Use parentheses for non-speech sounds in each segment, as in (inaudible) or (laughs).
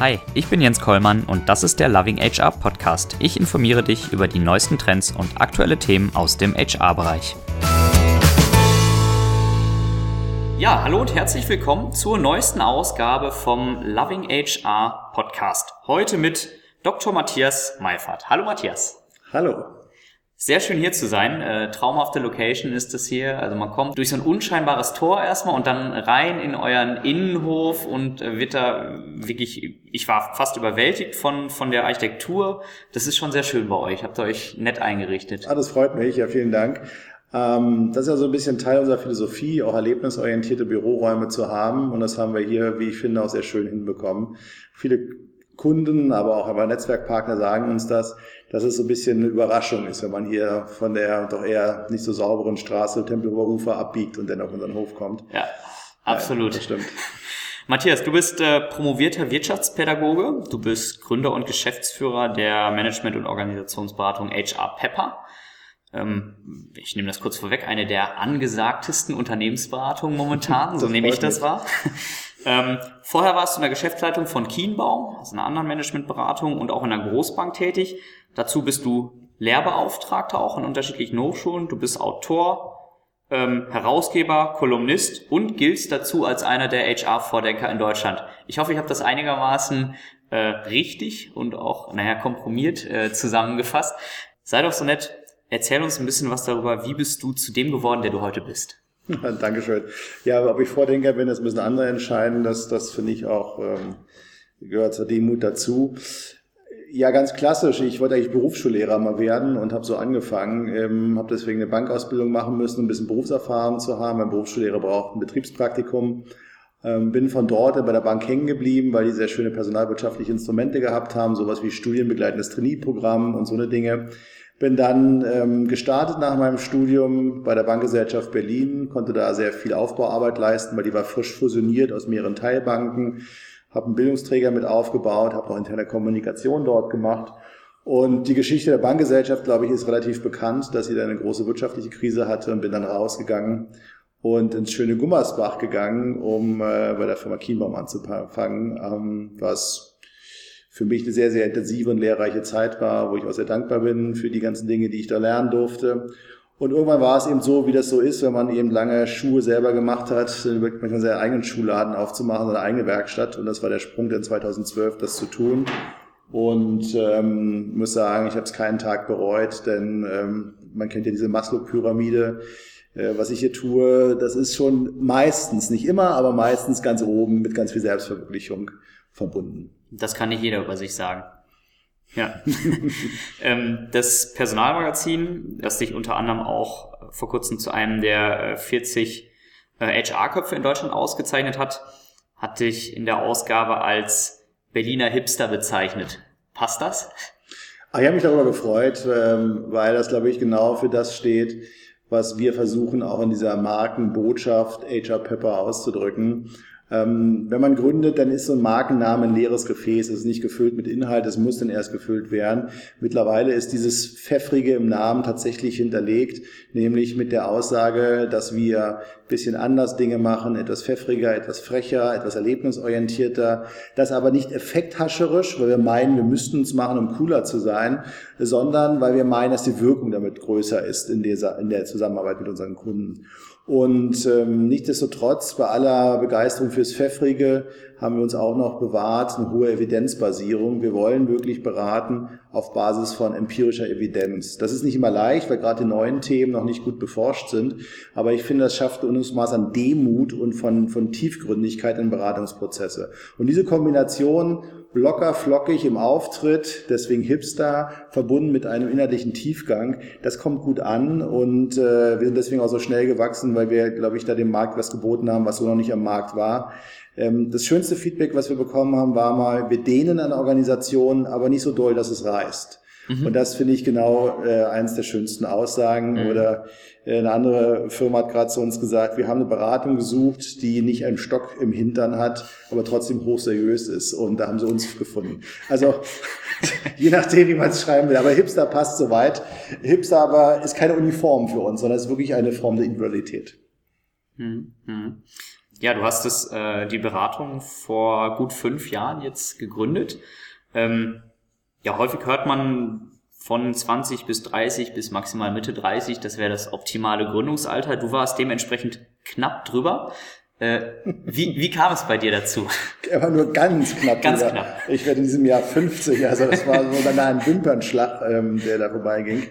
Hi, ich bin Jens Kollmann und das ist der Loving HR Podcast. Ich informiere dich über die neuesten Trends und aktuelle Themen aus dem HR-Bereich. Ja, hallo und herzlich willkommen zur neuesten Ausgabe vom Loving HR Podcast. Heute mit Dr. Matthias Meifert. Hallo Matthias. Hallo. Sehr schön hier zu sein. Äh, traumhafte Location ist es hier. Also man kommt durch so ein unscheinbares Tor erstmal und dann rein in euren Innenhof und äh, wird da wirklich, ich war fast überwältigt von, von der Architektur. Das ist schon sehr schön bei euch. Habt ihr euch nett eingerichtet. Ah, das freut mich. Ja, vielen Dank. Ähm, das ist ja so ein bisschen Teil unserer Philosophie, auch erlebnisorientierte Büroräume zu haben. Und das haben wir hier, wie ich finde, auch sehr schön hinbekommen. Viele Kunden, aber auch aber Netzwerkpartner sagen uns das, dass es so ein bisschen eine Überraschung ist, wenn man hier von der doch eher nicht so sauberen Straße Tempelhofer Ufer abbiegt und dann auf unseren Hof kommt. Ja, absolut. Ja, das stimmt. (laughs) Matthias, du bist äh, promovierter Wirtschaftspädagoge, du bist Gründer und Geschäftsführer der Management- und Organisationsberatung HR Pepper. Ähm, ich nehme das kurz vorweg, eine der angesagtesten Unternehmensberatungen momentan, (laughs) so nehme ich das wahr. (laughs) Ähm, vorher warst du in der Geschäftsleitung von Kienbaum, also einer anderen Managementberatung und auch in einer Großbank tätig. Dazu bist du Lehrbeauftragter auch in unterschiedlichen Hochschulen. Du bist Autor, ähm, Herausgeber, Kolumnist und giltst dazu als einer der HR-Vordenker in Deutschland. Ich hoffe, ich habe das einigermaßen äh, richtig und auch, naja, kompromiert äh, zusammengefasst. Sei doch so nett, erzähl uns ein bisschen was darüber, wie bist du zu dem geworden, der du heute bist? (laughs) Dankeschön. Ja, ob ich Vordenker bin, das müssen andere entscheiden. Das, das finde ich auch, ähm, gehört zur Demut dazu. Ja, ganz klassisch. Ich wollte eigentlich Berufsschullehrer mal werden und habe so angefangen. Ähm, habe deswegen eine Bankausbildung machen müssen, um ein bisschen Berufserfahrung zu haben. Ein Berufsschullehrer braucht ein Betriebspraktikum. Ähm, bin von dort bei der Bank hängen geblieben, weil die sehr schöne personalwirtschaftliche Instrumente gehabt haben, sowas wie studienbegleitendes Trainee-Programm und so eine Dinge. Bin dann ähm, gestartet nach meinem Studium bei der Bankgesellschaft Berlin, konnte da sehr viel Aufbauarbeit leisten, weil die war frisch fusioniert aus mehreren Teilbanken, habe einen Bildungsträger mit aufgebaut, habe noch interne Kommunikation dort gemacht. Und die Geschichte der Bankgesellschaft, glaube ich, ist relativ bekannt, dass sie da eine große wirtschaftliche Krise hatte und bin dann rausgegangen und ins schöne Gummersbach gegangen, um äh, bei der Firma Kienbaum anzufangen, ähm, was für mich eine sehr, sehr intensive und lehrreiche Zeit war, wo ich auch sehr dankbar bin für die ganzen Dinge, die ich da lernen durfte. Und irgendwann war es eben so, wie das so ist, wenn man eben lange Schuhe selber gemacht hat, dann überlegt man seinen eigenen Schuhladen aufzumachen, seine eigene Werkstatt. Und das war der Sprung dann 2012, das zu tun. Und ähm, muss sagen, ich habe es keinen Tag bereut, denn ähm, man kennt ja diese Maslow-Pyramide. Äh, was ich hier tue, das ist schon meistens, nicht immer, aber meistens ganz oben mit ganz viel Selbstverwirklichung verbunden. Das kann nicht jeder über sich sagen. Ja. (laughs) ähm, das Personalmagazin, das sich unter anderem auch vor kurzem zu einem der 40 äh, HR-Köpfe in Deutschland ausgezeichnet hat, hat dich in der Ausgabe als Berliner Hipster bezeichnet. Passt das? Ah, ich habe mich darüber gefreut, ähm, weil das, glaube ich, genau für das steht, was wir versuchen, auch in dieser Markenbotschaft HR Pepper auszudrücken. Ähm, wenn man gründet, dann ist so ein Markenname ein leeres Gefäß, es ist nicht gefüllt mit Inhalt, es muss dann erst gefüllt werden. Mittlerweile ist dieses Pfeffrige im Namen tatsächlich hinterlegt, nämlich mit der Aussage, dass wir ein bisschen anders Dinge machen, etwas pfeffriger, etwas frecher, etwas erlebnisorientierter, das aber nicht effekthascherisch, weil wir meinen, wir müssten es machen, um cooler zu sein, sondern weil wir meinen, dass die Wirkung damit größer ist in, dieser, in der Zusammenarbeit mit unseren Kunden. Und ähm, nichtsdestotrotz, bei aller Begeisterung fürs Pfeffrige, haben wir uns auch noch bewahrt, eine hohe Evidenzbasierung. Wir wollen wirklich beraten auf Basis von empirischer Evidenz. Das ist nicht immer leicht, weil gerade die neuen Themen noch nicht gut beforscht sind. Aber ich finde, das schafft uns Maß an Demut und von, von Tiefgründigkeit in Beratungsprozesse. Und diese Kombination locker, flockig im Auftritt, deswegen Hipster, verbunden mit einem innerlichen Tiefgang. Das kommt gut an und äh, wir sind deswegen auch so schnell gewachsen, weil wir, glaube ich, da dem Markt was geboten haben, was so noch nicht am Markt war. Ähm, das schönste Feedback, was wir bekommen haben, war mal, wir dehnen an Organisationen, aber nicht so doll, dass es reißt. Mhm. Und das finde ich genau äh, eines der schönsten Aussagen. Mhm. Oder äh, eine andere Firma hat gerade zu uns gesagt, wir haben eine Beratung gesucht, die nicht einen Stock im Hintern hat, aber trotzdem hochseriös ist. Und da haben sie uns gefunden. Also (laughs) je nachdem, wie man es schreiben will. Aber Hipster passt soweit. Hipster aber ist keine Uniform für uns, sondern ist wirklich eine Form der Individualität. Hm, hm. Ja, du hast es, äh, die Beratung vor gut fünf Jahren jetzt gegründet. Ähm, ja, häufig hört man von 20 bis 30 bis maximal Mitte 30, das wäre das optimale Gründungsalter. Du warst dementsprechend knapp drüber. Äh, wie, wie kam es bei dir dazu? Er war nur ganz knapp. ganz drüber. knapp. Ich werde in diesem Jahr 50, also das war so beinahe ein Wimpernschlag, ähm, der da vorbeiging.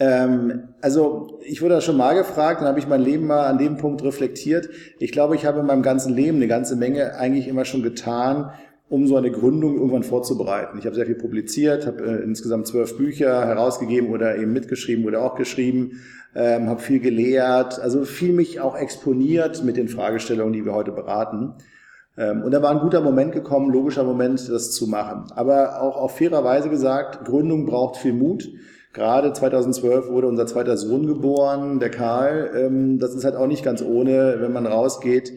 Ähm, also ich wurde da schon mal gefragt, dann habe ich mein Leben mal an dem Punkt reflektiert. Ich glaube, ich habe in meinem ganzen Leben eine ganze Menge eigentlich immer schon getan, um so eine Gründung irgendwann vorzubereiten. Ich habe sehr viel publiziert, habe äh, insgesamt zwölf Bücher herausgegeben oder eben mitgeschrieben oder auch geschrieben, ähm, habe viel gelehrt, also viel mich auch exponiert mit den Fragestellungen, die wir heute beraten. Ähm, und da war ein guter Moment gekommen, logischer Moment, das zu machen. Aber auch auf fairer Weise gesagt, Gründung braucht viel Mut. Gerade 2012 wurde unser zweiter Sohn geboren, der Karl. Ähm, das ist halt auch nicht ganz ohne, wenn man rausgeht.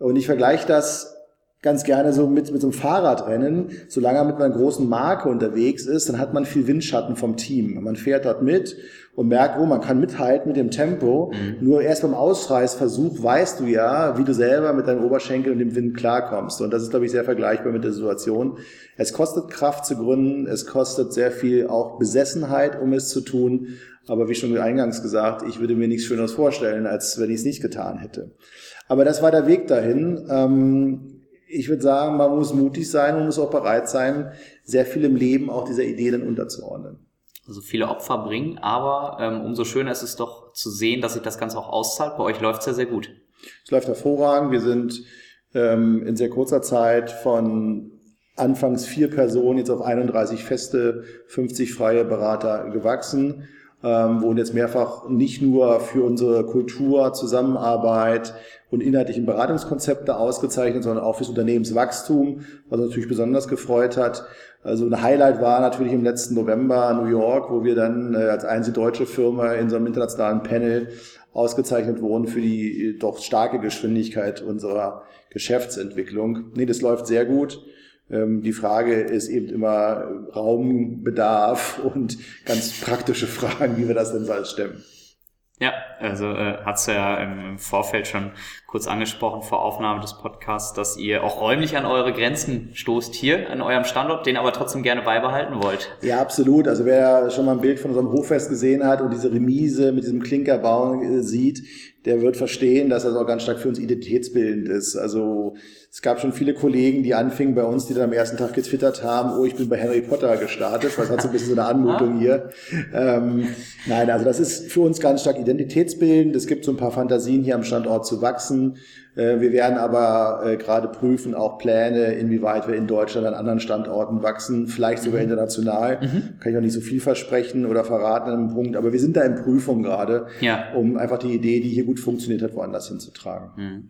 Und ich vergleiche das ganz gerne so mit, mit so einem Fahrradrennen. Solange man mit einer großen Marke unterwegs ist, dann hat man viel Windschatten vom Team. Man fährt dort mit und merkt, oh, man kann mithalten mit dem Tempo. Mhm. Nur erst beim Ausreißversuch weißt du ja, wie du selber mit deinem Oberschenkel und dem Wind klarkommst. Und das ist, glaube ich, sehr vergleichbar mit der Situation. Es kostet Kraft zu gründen, es kostet sehr viel auch Besessenheit, um es zu tun. Aber wie schon eingangs gesagt, ich würde mir nichts Schöneres vorstellen, als wenn ich es nicht getan hätte. Aber das war der Weg dahin. Ähm, ich würde sagen, man muss mutig sein und muss auch bereit sein, sehr viel im Leben auch dieser Idee dann unterzuordnen. Also viele Opfer bringen, aber ähm, umso schöner ist es doch zu sehen, dass sich das Ganze auch auszahlt. Bei euch läuft es ja sehr gut. Es läuft hervorragend. Wir sind ähm, in sehr kurzer Zeit von anfangs vier Personen jetzt auf 31 feste, 50 freie Berater gewachsen ähm, wurden jetzt mehrfach nicht nur für unsere Kultur, Zusammenarbeit und inhaltlichen Beratungskonzepte ausgezeichnet, sondern auch fürs Unternehmenswachstum, was uns natürlich besonders gefreut hat. Also ein Highlight war natürlich im letzten November New York, wo wir dann äh, als einzige deutsche Firma in so einem internationalen Panel ausgezeichnet wurden für die äh, doch starke Geschwindigkeit unserer Geschäftsentwicklung. Nee, das läuft sehr gut. Ähm, die Frage ist eben immer Raumbedarf (laughs) und ganz praktische Fragen, wie wir das denn so alles stemmen. Ja, also äh, hat's ja im, im Vorfeld schon kurz angesprochen vor Aufnahme des Podcasts, dass ihr auch räumlich an eure Grenzen stoßt hier an eurem Standort, den aber trotzdem gerne beibehalten wollt. Ja, absolut. Also wer schon mal ein Bild von unserem Hoffest gesehen hat und diese Remise mit diesem Klinkerbau äh, sieht, der wird verstehen, dass das auch ganz stark für uns identitätsbildend ist. Also es gab schon viele Kollegen, die anfingen bei uns, die dann am ersten Tag getwittert haben, oh, ich bin bei Harry Potter gestartet, es hat so ein bisschen so eine Anmutung hier. Ähm, nein, also das ist für uns ganz stark identitätsbildend. Es gibt so ein paar Fantasien hier am Standort zu wachsen. Äh, wir werden aber äh, gerade prüfen, auch Pläne, inwieweit wir in Deutschland an anderen Standorten wachsen, vielleicht sogar mhm. international. Mhm. Kann ich auch nicht so viel versprechen oder verraten an einem Punkt, aber wir sind da in Prüfung gerade, ja. um einfach die Idee, die hier gut funktioniert hat, woanders hinzutragen. Mhm.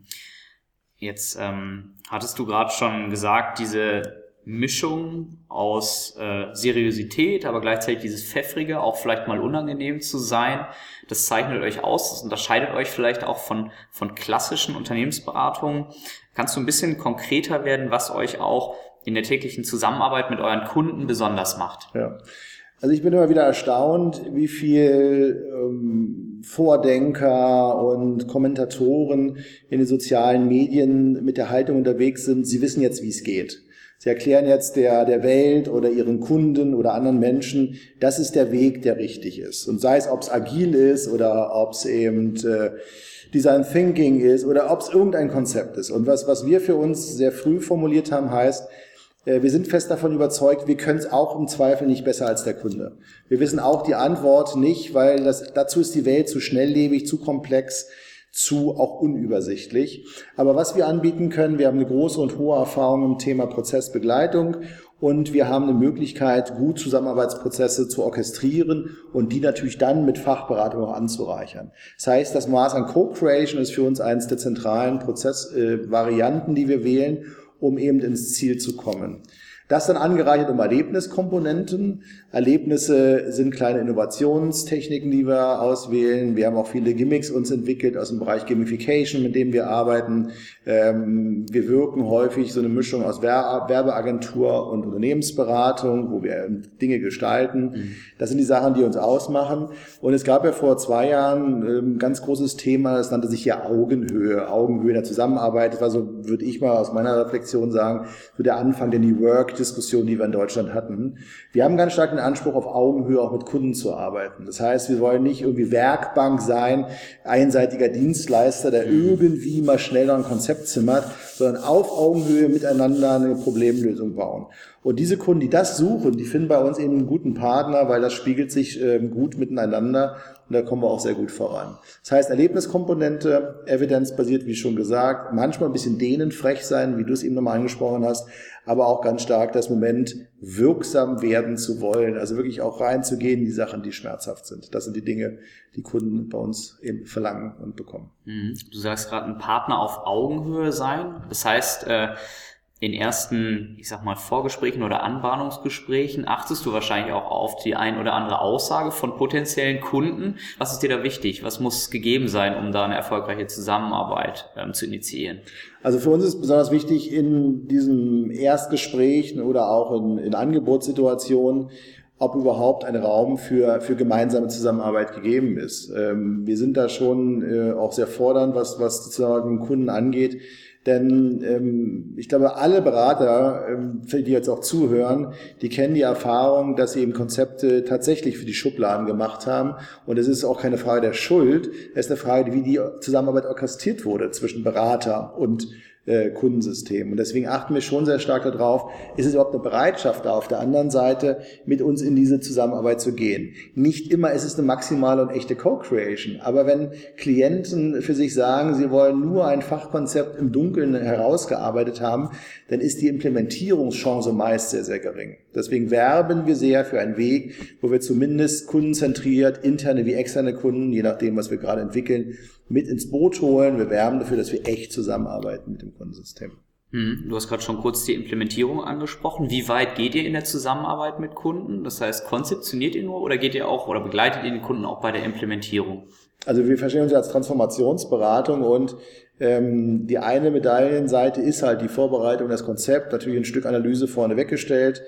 Jetzt ähm, hattest du gerade schon gesagt, diese Mischung aus äh, Seriosität, aber gleichzeitig dieses Pfeffrige, auch vielleicht mal unangenehm zu sein, das zeichnet euch aus, das unterscheidet euch vielleicht auch von, von klassischen Unternehmensberatungen. Kannst du ein bisschen konkreter werden, was euch auch in der täglichen Zusammenarbeit mit euren Kunden besonders macht? Ja. Also ich bin immer wieder erstaunt, wie viel ähm, Vordenker und Kommentatoren in den sozialen Medien mit der Haltung unterwegs sind, sie wissen jetzt, wie es geht. Sie erklären jetzt der, der Welt oder ihren Kunden oder anderen Menschen, das ist der Weg, der richtig ist. Und sei es, ob es agil ist oder ob es eben äh, Design Thinking ist oder ob es irgendein Konzept ist. Und was, was wir für uns sehr früh formuliert haben, heißt, äh, wir sind fest davon überzeugt, wir können es auch im Zweifel nicht besser als der Kunde. Wir wissen auch die Antwort nicht, weil das, dazu ist die Welt zu schnelllebig, zu komplex, zu auch unübersichtlich. Aber was wir anbieten können, wir haben eine große und hohe Erfahrung im Thema Prozessbegleitung und wir haben eine Möglichkeit, gut Zusammenarbeitsprozesse zu orchestrieren und die natürlich dann mit Fachberatung auch anzureichern. Das heißt, das Maß an Co-Creation ist für uns eines der zentralen Prozessvarianten, äh, die wir wählen um eben ins Ziel zu kommen. Das dann angereichert um Erlebniskomponenten. Erlebnisse sind kleine Innovationstechniken, die wir auswählen. Wir haben auch viele Gimmicks uns entwickelt aus dem Bereich Gamification, mit dem wir arbeiten. Ähm, wir wirken häufig so eine Mischung aus Werbeagentur und Unternehmensberatung, wo wir Dinge gestalten. Mhm. Das sind die Sachen, die uns ausmachen. Und es gab ja vor zwei Jahren ein ähm, ganz großes Thema, das nannte sich ja Augenhöhe. Augenhöhe der Zusammenarbeit. Das war so, würde ich mal aus meiner Reflexion sagen, so der Anfang der New Work Diskussion, die wir in Deutschland hatten. Wir haben ganz stark den Anspruch, auf Augenhöhe auch mit Kunden zu arbeiten. Das heißt, wir wollen nicht irgendwie Werkbank sein, einseitiger Dienstleister, der irgendwie mal schneller ein Konzept zimmert, sondern auf Augenhöhe miteinander eine Problemlösung bauen. Und diese Kunden, die das suchen, die finden bei uns eben einen guten Partner, weil das spiegelt sich ähm, gut miteinander und da kommen wir auch sehr gut voran. Das heißt, Erlebniskomponente, evidenzbasiert, wie schon gesagt, manchmal ein bisschen dehnenfrech sein, wie du es eben nochmal angesprochen hast, aber auch ganz stark das Moment, wirksam werden zu wollen, also wirklich auch reinzugehen in die Sachen, die schmerzhaft sind. Das sind die Dinge, die Kunden bei uns eben verlangen und bekommen. Mhm. Du sagst gerade, ein Partner auf Augenhöhe sein. Das heißt, äh, in ersten, ich sag mal, Vorgesprächen oder Anbahnungsgesprächen achtest du wahrscheinlich auch auf die ein oder andere Aussage von potenziellen Kunden. Was ist dir da wichtig? Was muss gegeben sein, um da eine erfolgreiche Zusammenarbeit ähm, zu initiieren? Also für uns ist besonders wichtig in diesen Erstgesprächen oder auch in, in Angebotssituationen, ob überhaupt ein Raum für, für gemeinsame Zusammenarbeit gegeben ist. Ähm, wir sind da schon äh, auch sehr fordernd, was, was dem Kunden angeht denn ähm, ich glaube, alle Berater, ähm, die jetzt auch zuhören, die kennen die Erfahrung, dass sie eben Konzepte tatsächlich für die Schubladen gemacht haben. Und es ist auch keine Frage der Schuld, es ist eine Frage, wie die Zusammenarbeit orchestriert wurde zwischen Berater und äh, Kundensystem. Und deswegen achten wir schon sehr stark darauf, ist es überhaupt eine Bereitschaft da auf der anderen Seite, mit uns in diese Zusammenarbeit zu gehen. Nicht immer ist es eine maximale und echte Co-Creation, aber wenn Klienten für sich sagen, sie wollen nur ein Fachkonzept im Dunkeln herausgearbeitet haben, dann ist die Implementierungschance meist sehr, sehr gering. Deswegen werben wir sehr für einen Weg, wo wir zumindest kundenzentriert, interne wie externe Kunden, je nachdem, was wir gerade entwickeln, mit ins Boot holen. Wir werben dafür, dass wir echt zusammenarbeiten mit dem Kundensystem. Hm, du hast gerade schon kurz die Implementierung angesprochen. Wie weit geht ihr in der Zusammenarbeit mit Kunden? Das heißt, konzeptioniert ihr nur oder geht ihr auch oder begleitet ihr den Kunden auch bei der Implementierung? Also wir verstehen uns ja als Transformationsberatung und ähm, die eine Medaillenseite ist halt die Vorbereitung, das Konzept, natürlich ein Stück Analyse vorne weggestellt.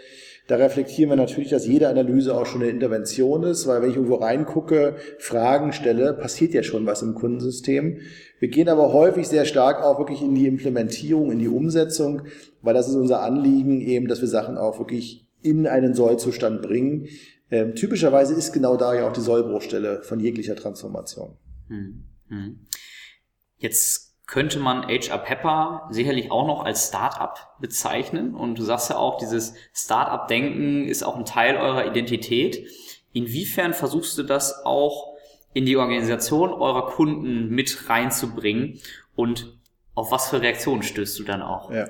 Da reflektieren wir natürlich, dass jede Analyse auch schon eine Intervention ist, weil wenn ich irgendwo reingucke, Fragen stelle, passiert ja schon was im Kundensystem. Wir gehen aber häufig sehr stark auch wirklich in die Implementierung, in die Umsetzung, weil das ist unser Anliegen eben, dass wir Sachen auch wirklich in einen Sollzustand bringen. Ähm, typischerweise ist genau da ja auch die Sollbruchstelle von jeglicher Transformation. Hm, hm. Jetzt könnte man HR Pepper sicherlich auch noch als Startup bezeichnen. Und du sagst ja auch, dieses Startup-Denken ist auch ein Teil eurer Identität. Inwiefern versuchst du das auch in die Organisation eurer Kunden mit reinzubringen und auf was für Reaktionen stößt du dann auch? Ja,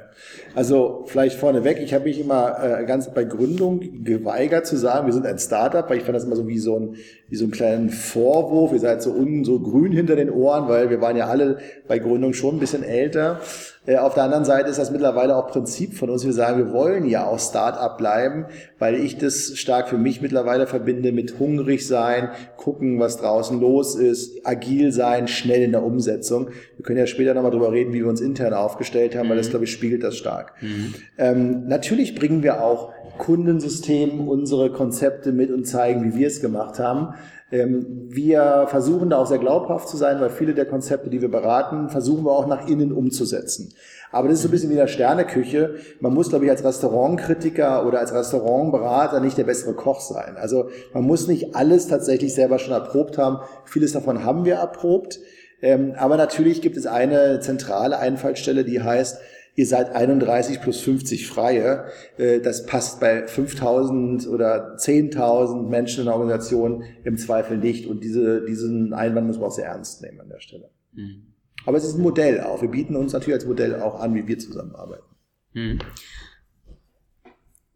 also vielleicht vorneweg, ich habe mich immer äh, ganz bei Gründung geweigert zu sagen, wir sind ein Startup, weil ich fand das immer so wie so ein wie so einen kleinen Vorwurf, ihr seid so unten so grün hinter den Ohren, weil wir waren ja alle bei Gründung schon ein bisschen älter. Äh, auf der anderen Seite ist das mittlerweile auch Prinzip von uns. Wir sagen, wir wollen ja auch Start-up bleiben, weil ich das stark für mich mittlerweile verbinde mit hungrig sein, gucken, was draußen los ist, agil sein, schnell in der Umsetzung. Wir können ja später nochmal drüber reden, wie wir uns intern aufgestellt haben, weil das, mhm. glaube ich, spiegelt das stark. Mhm. Ähm, natürlich bringen wir auch Kundensystemen unsere Konzepte mit und zeigen, wie wir es gemacht haben. Ähm, wir versuchen da auch sehr glaubhaft zu sein, weil viele der Konzepte, die wir beraten, versuchen wir auch nach innen umzusetzen. Aber das ist so ein bisschen wie in der Sterneküche. Man muss, glaube ich, als Restaurantkritiker oder als Restaurantberater nicht der bessere Koch sein. Also man muss nicht alles tatsächlich selber schon erprobt haben. Vieles davon haben wir erprobt. Ähm, aber natürlich gibt es eine zentrale Einfallstelle, die heißt, ihr seid 31 plus 50 Freie. Äh, das passt bei 5000 oder 10.000 Menschen in der Organisation im Zweifel nicht. Und diese, diesen Einwand muss man auch sehr ernst nehmen an der Stelle. Mhm. Aber es ist ein Modell auch. Wir bieten uns natürlich als Modell auch an, wie wir zusammenarbeiten. Mhm.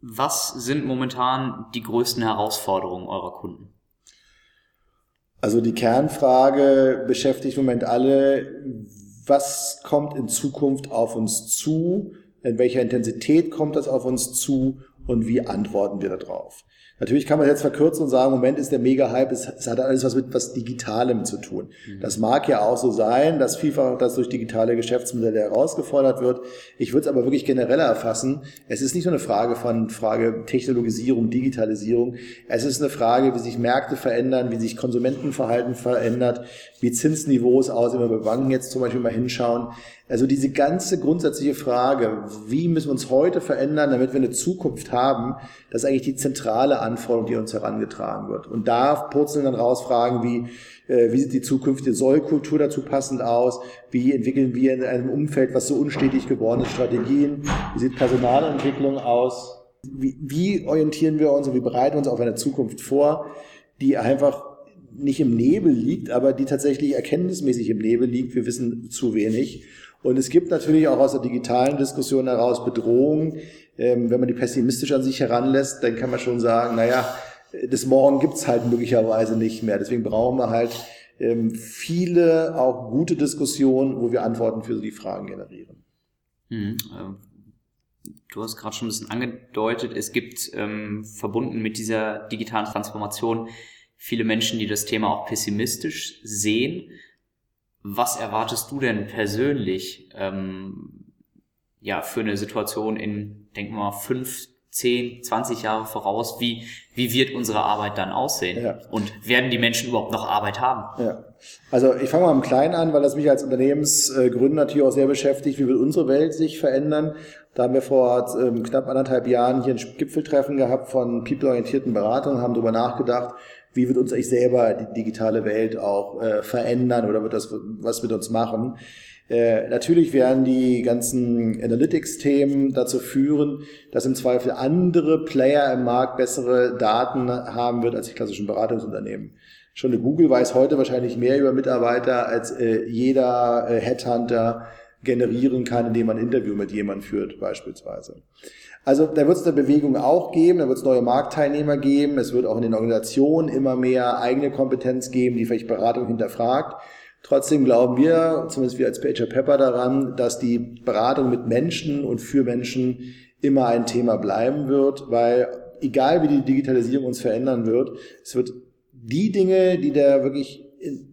Was sind momentan die größten Herausforderungen eurer Kunden? Also die Kernfrage beschäftigt im Moment alle, was kommt in Zukunft auf uns zu, in welcher Intensität kommt das auf uns zu und wie antworten wir darauf. Natürlich kann man jetzt verkürzen und sagen, Moment ist der Mega-Hype, es, es, hat alles was mit was Digitalem zu tun. Mhm. Das mag ja auch so sein, dass vielfach das durch digitale Geschäftsmodelle herausgefordert wird. Ich würde es aber wirklich generell erfassen. Es ist nicht nur eine Frage von Frage Technologisierung, Digitalisierung. Es ist eine Frage, wie sich Märkte verändern, wie sich Konsumentenverhalten verändert, wie Zinsniveaus aussehen, wenn wir bei Banken jetzt zum Beispiel mal hinschauen. Also diese ganze grundsätzliche Frage, wie müssen wir uns heute verändern, damit wir eine Zukunft haben, das ist eigentlich die zentrale Anforderung, die uns herangetragen wird. Und da purzeln dann raus Fragen wie, äh, wie sieht die zukünftige Sollkultur dazu passend aus? Wie entwickeln wir in einem Umfeld, was so unstetig geworden ist, Strategien? Wie sieht Personalentwicklung aus? Wie, wie orientieren wir uns und wie bereiten wir uns auf eine Zukunft vor, die einfach nicht im Nebel liegt, aber die tatsächlich erkenntnismäßig im Nebel liegt. Wir wissen zu wenig. Und es gibt natürlich auch aus der digitalen Diskussion heraus Bedrohungen. Ähm, wenn man die pessimistisch an sich heranlässt, dann kann man schon sagen, naja, das Morgen gibt's halt möglicherweise nicht mehr. Deswegen brauchen wir halt ähm, viele auch gute Diskussionen, wo wir Antworten für die Fragen generieren. Mhm. Äh, du hast gerade schon ein bisschen angedeutet, es gibt ähm, verbunden mit dieser digitalen Transformation viele Menschen, die das Thema auch pessimistisch sehen. Was erwartest du denn persönlich ähm, ja, für eine Situation in, denken wir mal, fünf, zehn, zwanzig Jahre voraus? Wie, wie wird unsere Arbeit dann aussehen? Ja. Und werden die Menschen überhaupt noch Arbeit haben? Ja. Also ich fange mal im Kleinen an, weil das mich als Unternehmensgründer natürlich auch sehr beschäftigt. Wie wird unsere Welt sich verändern? Da haben wir vor ähm, knapp anderthalb Jahren hier ein Gipfeltreffen gehabt von people-orientierten Beratungen, haben darüber nachgedacht, wie wird uns eigentlich selber die digitale Welt auch äh, verändern oder wird das was mit uns machen. Äh, natürlich werden die ganzen Analytics-Themen dazu führen, dass im Zweifel andere Player im Markt bessere Daten haben wird als die klassischen Beratungsunternehmen. Schon eine Google weiß heute wahrscheinlich mehr über Mitarbeiter, als äh, jeder äh, Headhunter generieren kann, indem man ein Interview mit jemandem führt, beispielsweise. Also da wird es eine Bewegung auch geben, da wird es neue Marktteilnehmer geben, es wird auch in den Organisationen immer mehr eigene Kompetenz geben, die vielleicht Beratung hinterfragt. Trotzdem glauben wir, zumindest wir als Pager Pepper daran, dass die Beratung mit Menschen und für Menschen immer ein Thema bleiben wird, weil egal wie die Digitalisierung uns verändern wird, es wird die Dinge, die da wirklich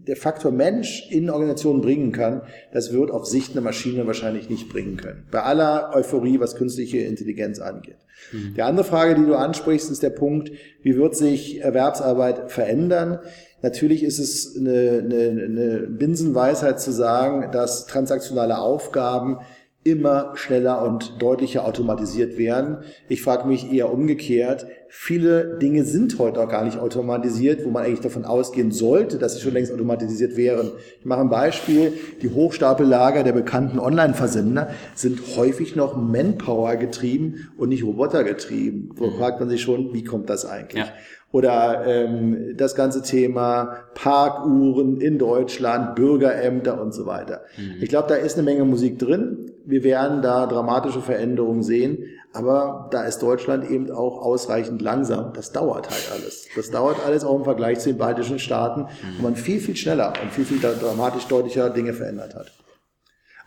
der Faktor Mensch in Organisationen bringen kann, das wird auf Sicht eine Maschine wahrscheinlich nicht bringen können. Bei aller Euphorie, was künstliche Intelligenz angeht. Mhm. Die andere Frage, die du ansprichst, ist der Punkt, wie wird sich Erwerbsarbeit verändern? Natürlich ist es eine, eine, eine Binsenweisheit zu sagen, dass transaktionale Aufgaben immer schneller und deutlicher automatisiert werden. Ich frage mich eher umgekehrt, viele Dinge sind heute auch gar nicht automatisiert, wo man eigentlich davon ausgehen sollte, dass sie schon längst automatisiert wären. Ich mache ein Beispiel. Die Hochstapellager der bekannten Online-Versender sind häufig noch Manpower getrieben und nicht Roboter getrieben. Wo mhm. fragt man sich schon, wie kommt das eigentlich? Ja oder ähm, das ganze Thema Parkuhren in Deutschland, Bürgerämter und so weiter. Mhm. Ich glaube, da ist eine Menge Musik drin. Wir werden da dramatische Veränderungen sehen, aber da ist Deutschland eben auch ausreichend langsam. Das dauert halt alles. Das dauert alles auch im Vergleich zu den baltischen Staaten, mhm. wo man viel, viel schneller und viel, viel dramatisch deutlicher Dinge verändert hat.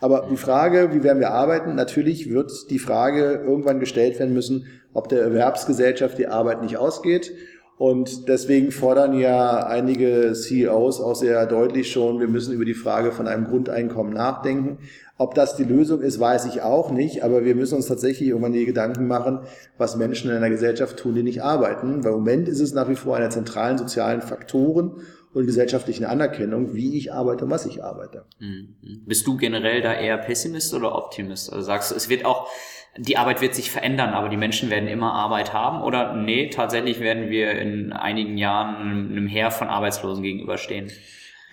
Aber die Frage, wie werden wir arbeiten? Natürlich wird die Frage irgendwann gestellt werden müssen, ob der Erwerbsgesellschaft die Arbeit nicht ausgeht und deswegen fordern ja einige CEOs auch sehr deutlich schon, wir müssen über die Frage von einem Grundeinkommen nachdenken. Ob das die Lösung ist, weiß ich auch nicht, aber wir müssen uns tatsächlich irgendwann die Gedanken machen, was Menschen in einer Gesellschaft tun, die nicht arbeiten. Weil im Moment ist es nach wie vor einer zentralen sozialen Faktoren und gesellschaftlichen Anerkennung, wie ich arbeite und was ich arbeite. Mhm. Bist du generell da eher Pessimist oder Optimist? Also sagst du, es wird auch die Arbeit wird sich verändern, aber die Menschen werden immer Arbeit haben? Oder nee, tatsächlich werden wir in einigen Jahren einem Heer von Arbeitslosen gegenüberstehen?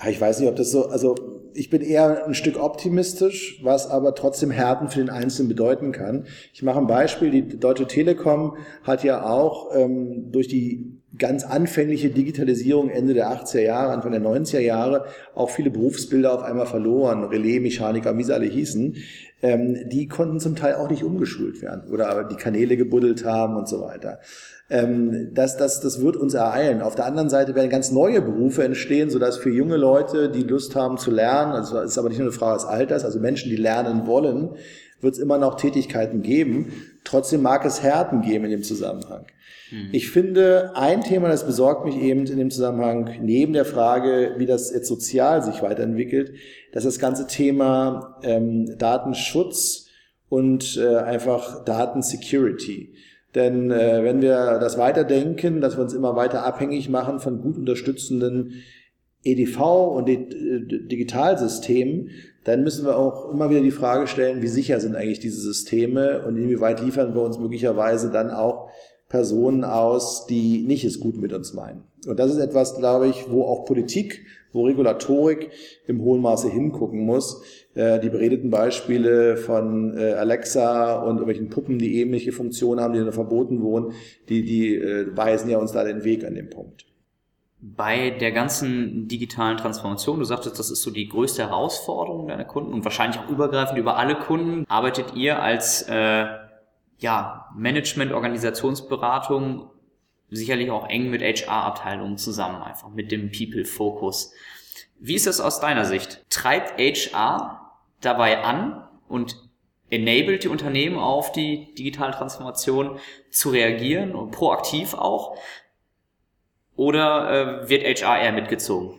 Ich weiß nicht, ob das so, also ich bin eher ein Stück optimistisch, was aber trotzdem Härten für den Einzelnen bedeuten kann. Ich mache ein Beispiel, die Deutsche Telekom hat ja auch ähm, durch die ganz anfängliche Digitalisierung Ende der 80er Jahre, Anfang der 90er Jahre auch viele Berufsbilder auf einmal verloren, Relais, Mechaniker, wie sie alle hießen ähm, die konnten zum Teil auch nicht umgeschult werden oder aber die Kanäle gebuddelt haben und so weiter. Ähm, das, das, das wird uns ereilen. Auf der anderen Seite werden ganz neue Berufe entstehen, sodass für junge Leute, die Lust haben zu lernen, also es ist aber nicht nur eine Frage des Alters, also Menschen, die lernen wollen, wird es immer noch Tätigkeiten geben. Trotzdem mag es Härten geben in dem Zusammenhang. Mhm. Ich finde, ein Thema, das besorgt mich eben in dem Zusammenhang, neben der Frage, wie das jetzt sozial sich weiterentwickelt, dass das ganze Thema ähm, Datenschutz und äh, einfach Datensecurity. Denn äh, wenn wir das weiterdenken, dass wir uns immer weiter abhängig machen von gut unterstützenden EDV und Digitalsystemen, dann müssen wir auch immer wieder die Frage stellen, wie sicher sind eigentlich diese Systeme und inwieweit liefern wir uns möglicherweise dann auch Personen aus, die nicht es gut mit uns meinen. Und das ist etwas, glaube ich, wo auch Politik, wo Regulatorik im hohen Maße hingucken muss. Äh, die beredeten Beispiele von äh, Alexa und irgendwelchen Puppen, die ähnliche Funktionen haben, die dann verboten wurden, die, die äh, weisen ja uns da den Weg an dem Punkt bei der ganzen digitalen Transformation, du sagtest, das ist so die größte Herausforderung deiner Kunden und wahrscheinlich auch übergreifend über alle Kunden, arbeitet ihr als äh, ja, Management, Organisationsberatung sicherlich auch eng mit HR-Abteilungen zusammen, einfach mit dem People-Fokus. Wie ist das aus deiner Sicht? Treibt HR dabei an und enabled die Unternehmen auf die digitale Transformation zu reagieren und proaktiv auch? Oder äh, wird HR eher mitgezogen?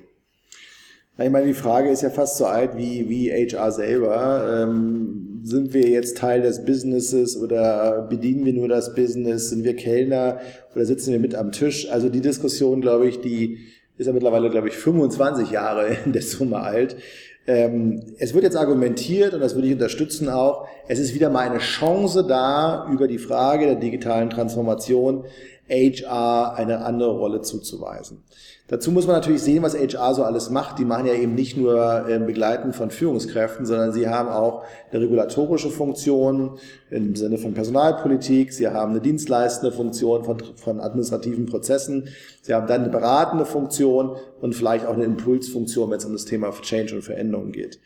Ich meine, die Frage ist ja fast so alt wie, wie HR selber. Ähm, sind wir jetzt Teil des Businesses oder bedienen wir nur das Business? Sind wir Kellner oder sitzen wir mit am Tisch? Also die Diskussion, glaube ich, die ist ja mittlerweile, glaube ich, 25 Jahre in der Summe alt. Ähm, es wird jetzt argumentiert, und das würde ich unterstützen auch, es ist wieder mal eine Chance da, über die Frage der digitalen Transformation HR eine andere Rolle zuzuweisen. Dazu muss man natürlich sehen, was HR so alles macht. Die machen ja eben nicht nur äh, Begleiten von Führungskräften, sondern sie haben auch eine regulatorische Funktion im Sinne von Personalpolitik. Sie haben eine dienstleistende Funktion von, von administrativen Prozessen. Sie haben dann eine beratende Funktion und vielleicht auch eine Impulsfunktion, wenn es um das Thema Change und Veränderung geht.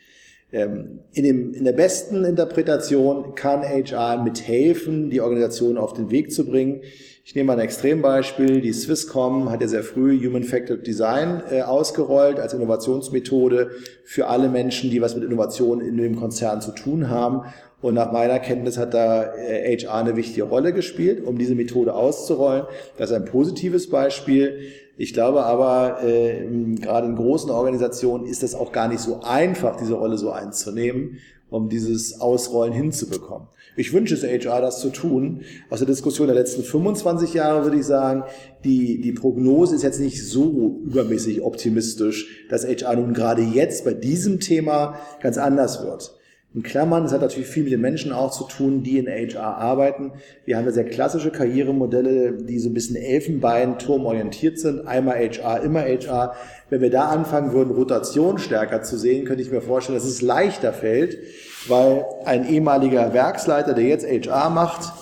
Ähm, in, dem, in der besten Interpretation kann HR mithelfen, die Organisation auf den Weg zu bringen. Ich nehme mal ein Extrembeispiel. Die Swisscom hat ja sehr früh Human Factor Design äh, ausgerollt als Innovationsmethode für alle Menschen, die was mit Innovation in dem Konzern zu tun haben. Und nach meiner Kenntnis hat da äh, HR eine wichtige Rolle gespielt, um diese Methode auszurollen. Das ist ein positives Beispiel. Ich glaube aber, äh, gerade in großen Organisationen ist es auch gar nicht so einfach, diese Rolle so einzunehmen, um dieses Ausrollen hinzubekommen. Ich wünsche es HR, das zu tun. Aus der Diskussion der letzten 25 Jahre würde ich sagen, die, die Prognose ist jetzt nicht so übermäßig optimistisch, dass HR nun gerade jetzt bei diesem Thema ganz anders wird. In Klammern, das hat natürlich viel mit den Menschen auch zu tun, die in HR arbeiten. Wir haben ja sehr klassische Karrieremodelle, die so ein bisschen Elfenbeinturm orientiert sind. Einmal HR, immer HR. Wenn wir da anfangen würden, Rotation stärker zu sehen, könnte ich mir vorstellen, dass es leichter fällt, weil ein ehemaliger Werksleiter, der jetzt HR macht,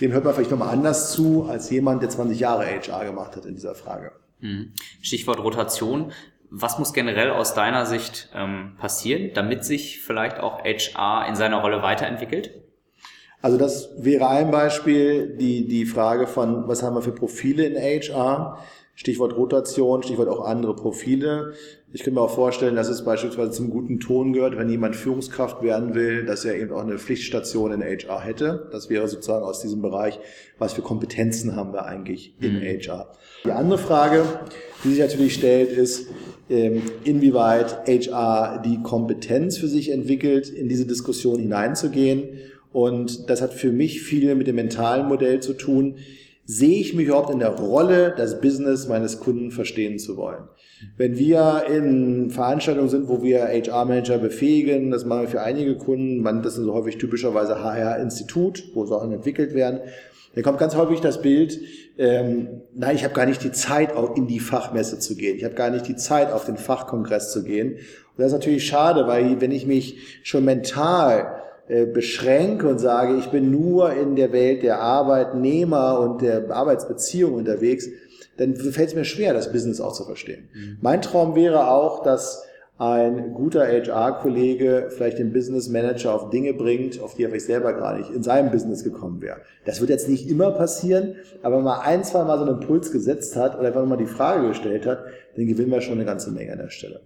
dem hört man vielleicht nochmal anders zu, als jemand, der 20 Jahre HR gemacht hat in dieser Frage. Mhm. Stichwort Rotation. Was muss generell aus deiner Sicht ähm, passieren, damit sich vielleicht auch HR in seiner Rolle weiterentwickelt? Also das wäre ein Beispiel, die, die Frage von, was haben wir für Profile in HR? Stichwort Rotation, Stichwort auch andere Profile. Ich könnte mir auch vorstellen, dass es beispielsweise zum guten Ton gehört, wenn jemand Führungskraft werden will, dass er eben auch eine Pflichtstation in HR hätte. Das wäre sozusagen aus diesem Bereich, was für Kompetenzen haben wir eigentlich in mhm. HR. Die andere Frage, die sich natürlich stellt, ist, ähm, inwieweit HR die Kompetenz für sich entwickelt, in diese Diskussion hineinzugehen. Und das hat für mich viel mit dem mentalen Modell zu tun. Sehe ich mich überhaupt in der Rolle, das Business meines Kunden verstehen zu wollen? Wenn wir in Veranstaltungen sind, wo wir HR-Manager befähigen, das machen wir für einige Kunden, das sind so häufig typischerweise HR-Institut, wo Sachen entwickelt werden, dann kommt ganz häufig das Bild, ähm, nein, ich habe gar nicht die Zeit, auch in die Fachmesse zu gehen. Ich habe gar nicht die Zeit, auf den Fachkongress zu gehen. Und das ist natürlich schade, weil wenn ich mich schon mental äh, beschränke und sage, ich bin nur in der Welt der Arbeitnehmer und der Arbeitsbeziehung unterwegs, dann fällt es mir schwer, das Business auch zu verstehen. Mhm. Mein Traum wäre auch, dass ein guter HR-Kollege vielleicht den Business Manager auf Dinge bringt, auf die er vielleicht selber gar nicht in seinem Business gekommen wäre. Das wird jetzt nicht immer passieren, aber wenn man ein, zwei Mal so einen Impuls gesetzt hat oder einfach mal die Frage gestellt hat, dann gewinnen wir schon eine ganze Menge an der Stelle.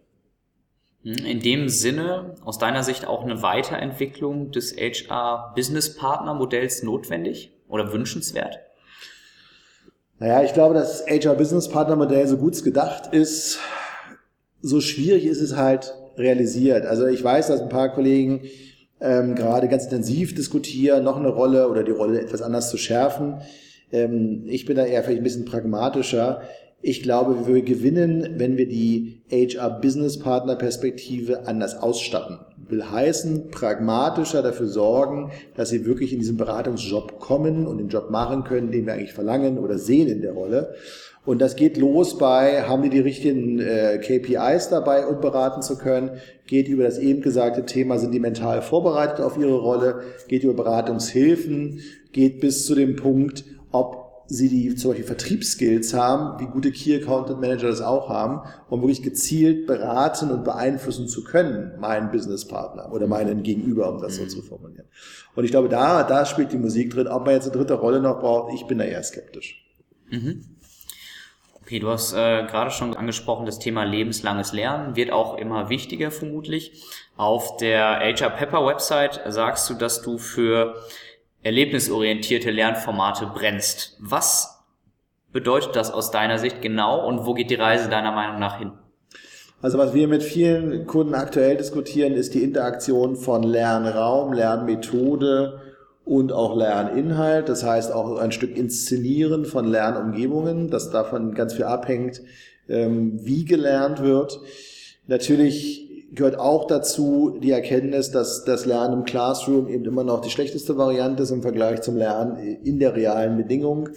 In dem Sinne, aus deiner Sicht auch eine Weiterentwicklung des HR-Business-Partner-Modells notwendig oder wünschenswert? Naja, ich glaube, das HR-Business-Partner-Modell, so gut es gedacht ist, so schwierig ist es halt realisiert. Also ich weiß, dass ein paar Kollegen ähm, gerade ganz intensiv diskutieren, noch eine Rolle oder die Rolle etwas anders zu schärfen. Ähm, ich bin da eher vielleicht ein bisschen pragmatischer. Ich glaube, wir gewinnen, wenn wir die HR-Business-Partner-Perspektive anders ausstatten. Will heißen, pragmatischer dafür sorgen, dass sie wirklich in diesen Beratungsjob kommen und den Job machen können, den wir eigentlich verlangen oder sehen in der Rolle. Und das geht los bei, haben die die richtigen äh, KPIs dabei, um beraten zu können? Geht über das eben gesagte Thema, sind die mental vorbereitet auf ihre Rolle? Geht über Beratungshilfen? Geht bis zu dem Punkt, ob sie die zum Beispiel Vertriebsskills haben, wie gute Key Account Manager das auch haben, um wirklich gezielt beraten und beeinflussen zu können, meinen Businesspartner oder meinen Gegenüber, um das so mhm. zu formulieren. Und ich glaube, da, da spielt die Musik drin. Ob man jetzt eine dritte Rolle noch braucht, ich bin da eher skeptisch. Mhm. Okay, du hast äh, gerade schon angesprochen, das Thema lebenslanges Lernen wird auch immer wichtiger vermutlich. Auf der HR Pepper Website sagst du, dass du für erlebnisorientierte Lernformate brennst. Was bedeutet das aus deiner Sicht genau und wo geht die Reise deiner Meinung nach hin? Also was wir mit vielen Kunden aktuell diskutieren, ist die Interaktion von Lernraum, Lernmethode und auch Lerninhalt. Das heißt auch ein Stück Inszenieren von Lernumgebungen, dass davon ganz viel abhängt, ähm, wie gelernt wird. Natürlich gehört auch dazu die Erkenntnis, dass das Lernen im Classroom eben immer noch die schlechteste Variante ist im Vergleich zum Lernen in der realen Bedingung.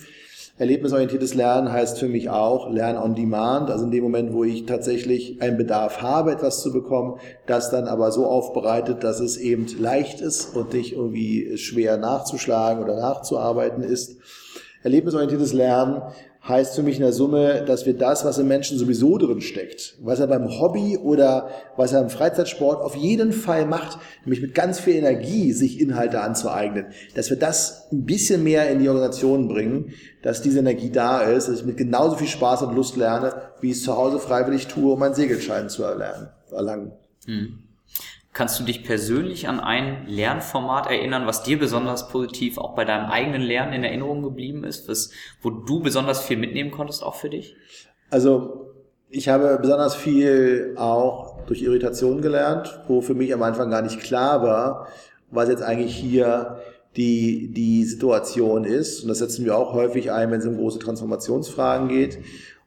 Erlebnisorientiertes Lernen heißt für mich auch Lernen on Demand, also in dem Moment, wo ich tatsächlich einen Bedarf habe, etwas zu bekommen, das dann aber so aufbereitet, dass es eben leicht ist und nicht irgendwie schwer nachzuschlagen oder nachzuarbeiten ist. Erlebnisorientiertes Lernen heißt für mich in der Summe, dass wir das, was im Menschen sowieso drin steckt, was er beim Hobby oder was er im Freizeitsport auf jeden Fall macht, nämlich mit ganz viel Energie sich Inhalte anzueignen, dass wir das ein bisschen mehr in die Organisation bringen, dass diese Energie da ist, dass ich mit genauso viel Spaß und Lust lerne, wie ich es zu Hause freiwillig tue, um einen Segelschein zu erlernen, erlangen. Hm. Kannst du dich persönlich an ein Lernformat erinnern, was dir besonders positiv auch bei deinem eigenen Lernen in Erinnerung geblieben ist, was, wo du besonders viel mitnehmen konntest auch für dich? Also ich habe besonders viel auch durch Irritation gelernt, wo für mich am Anfang gar nicht klar war, was jetzt eigentlich hier die, die Situation ist. Und das setzen wir auch häufig ein, wenn es um große Transformationsfragen geht.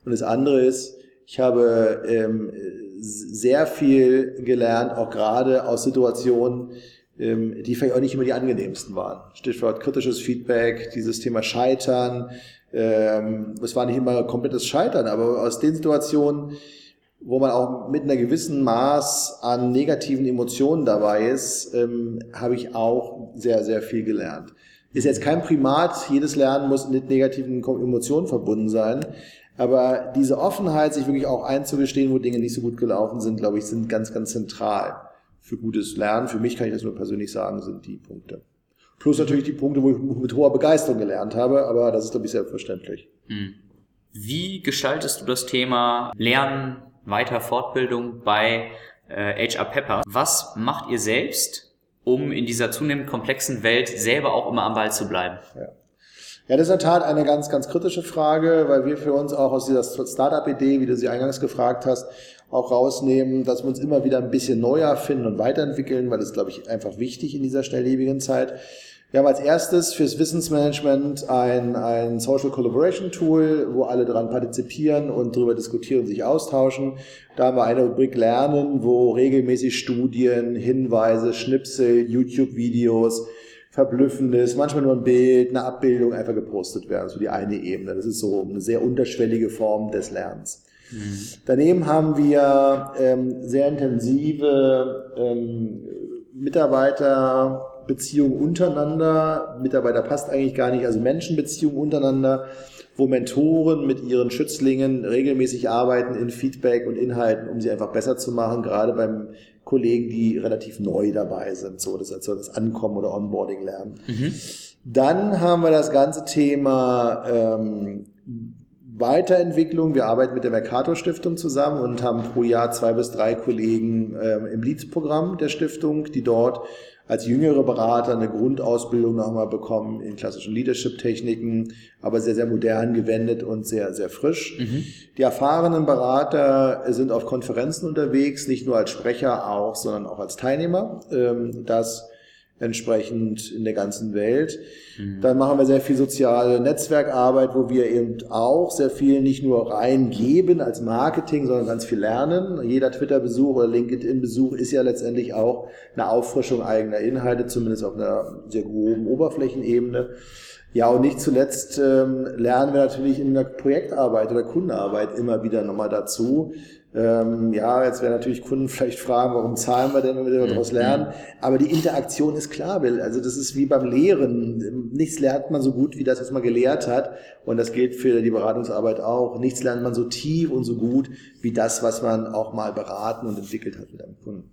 Und das andere ist, ich habe ähm, sehr viel gelernt, auch gerade aus Situationen, ähm, die vielleicht auch nicht immer die angenehmsten waren. Stichwort kritisches Feedback, dieses Thema Scheitern. Ähm, es war nicht immer komplettes Scheitern, aber aus den Situationen, wo man auch mit einer gewissen Maß an negativen Emotionen dabei ist, ähm, habe ich auch sehr, sehr viel gelernt. Ist jetzt kein Primat, jedes Lernen muss mit negativen Emotionen verbunden sein, aber diese Offenheit, sich wirklich auch einzugestehen, wo Dinge nicht so gut gelaufen sind, glaube ich, sind ganz, ganz zentral für gutes Lernen. Für mich kann ich das nur persönlich sagen, sind die Punkte. Plus natürlich die Punkte, wo ich mit hoher Begeisterung gelernt habe, aber das ist, glaube ich, selbstverständlich. Hm. Wie gestaltest du das Thema Lernen, weiter Fortbildung bei äh, HR Pepper? Was macht ihr selbst, um in dieser zunehmend komplexen Welt selber auch immer am Ball zu bleiben? Ja. Ja, das ist in der Tat eine ganz, ganz kritische Frage, weil wir für uns auch aus dieser Startup-Idee, wie du sie eingangs gefragt hast, auch rausnehmen, dass wir uns immer wieder ein bisschen neu erfinden und weiterentwickeln, weil das, glaube ich, einfach wichtig in dieser schnelllebigen Zeit. Wir haben als erstes fürs Wissensmanagement ein, ein Social Collaboration Tool, wo alle daran partizipieren und darüber diskutieren und sich austauschen. Da haben wir eine Rubrik Lernen, wo regelmäßig Studien, Hinweise, Schnipsel, YouTube-Videos, Verblüffendes, manchmal nur ein Bild, eine Abbildung einfach gepostet werden, so die eine Ebene. Das ist so eine sehr unterschwellige Form des Lernens. Mhm. Daneben haben wir ähm, sehr intensive ähm, Mitarbeiterbeziehungen untereinander. Mitarbeiter passt eigentlich gar nicht, also Menschenbeziehungen untereinander, wo Mentoren mit ihren Schützlingen regelmäßig arbeiten in Feedback und Inhalten, um sie einfach besser zu machen, gerade beim Kollegen, die relativ neu dabei sind, so das, also das Ankommen oder Onboarding lernen. Mhm. Dann haben wir das ganze Thema ähm, Weiterentwicklung. Wir arbeiten mit der Mercator Stiftung zusammen und haben pro Jahr zwei bis drei Kollegen ähm, im Leads-Programm der Stiftung, die dort als jüngere Berater eine Grundausbildung nochmal bekommen in klassischen Leadership-Techniken, aber sehr, sehr modern gewendet und sehr, sehr frisch. Mhm. Die erfahrenen Berater sind auf Konferenzen unterwegs, nicht nur als Sprecher auch, sondern auch als Teilnehmer. Ähm, das entsprechend in der ganzen Welt. Mhm. Dann machen wir sehr viel soziale Netzwerkarbeit, wo wir eben auch sehr viel nicht nur reingeben als Marketing, sondern ganz viel lernen. Jeder Twitter-Besuch oder LinkedIn-Besuch ist ja letztendlich auch eine Auffrischung eigener Inhalte, zumindest auf einer sehr groben Oberflächenebene. Ja, und nicht zuletzt ähm, lernen wir natürlich in der Projektarbeit oder Kundenarbeit immer wieder nochmal dazu. Ähm, ja, jetzt werden natürlich Kunden vielleicht fragen, warum zahlen wir denn, wenn wir daraus mhm. lernen? Aber die Interaktion ist klar, Bill. Also das ist wie beim Lehren. Nichts lernt man so gut wie das, was man gelehrt hat. Und das gilt für die Beratungsarbeit auch. Nichts lernt man so tief und so gut wie das, was man auch mal beraten und entwickelt hat mit einem Kunden.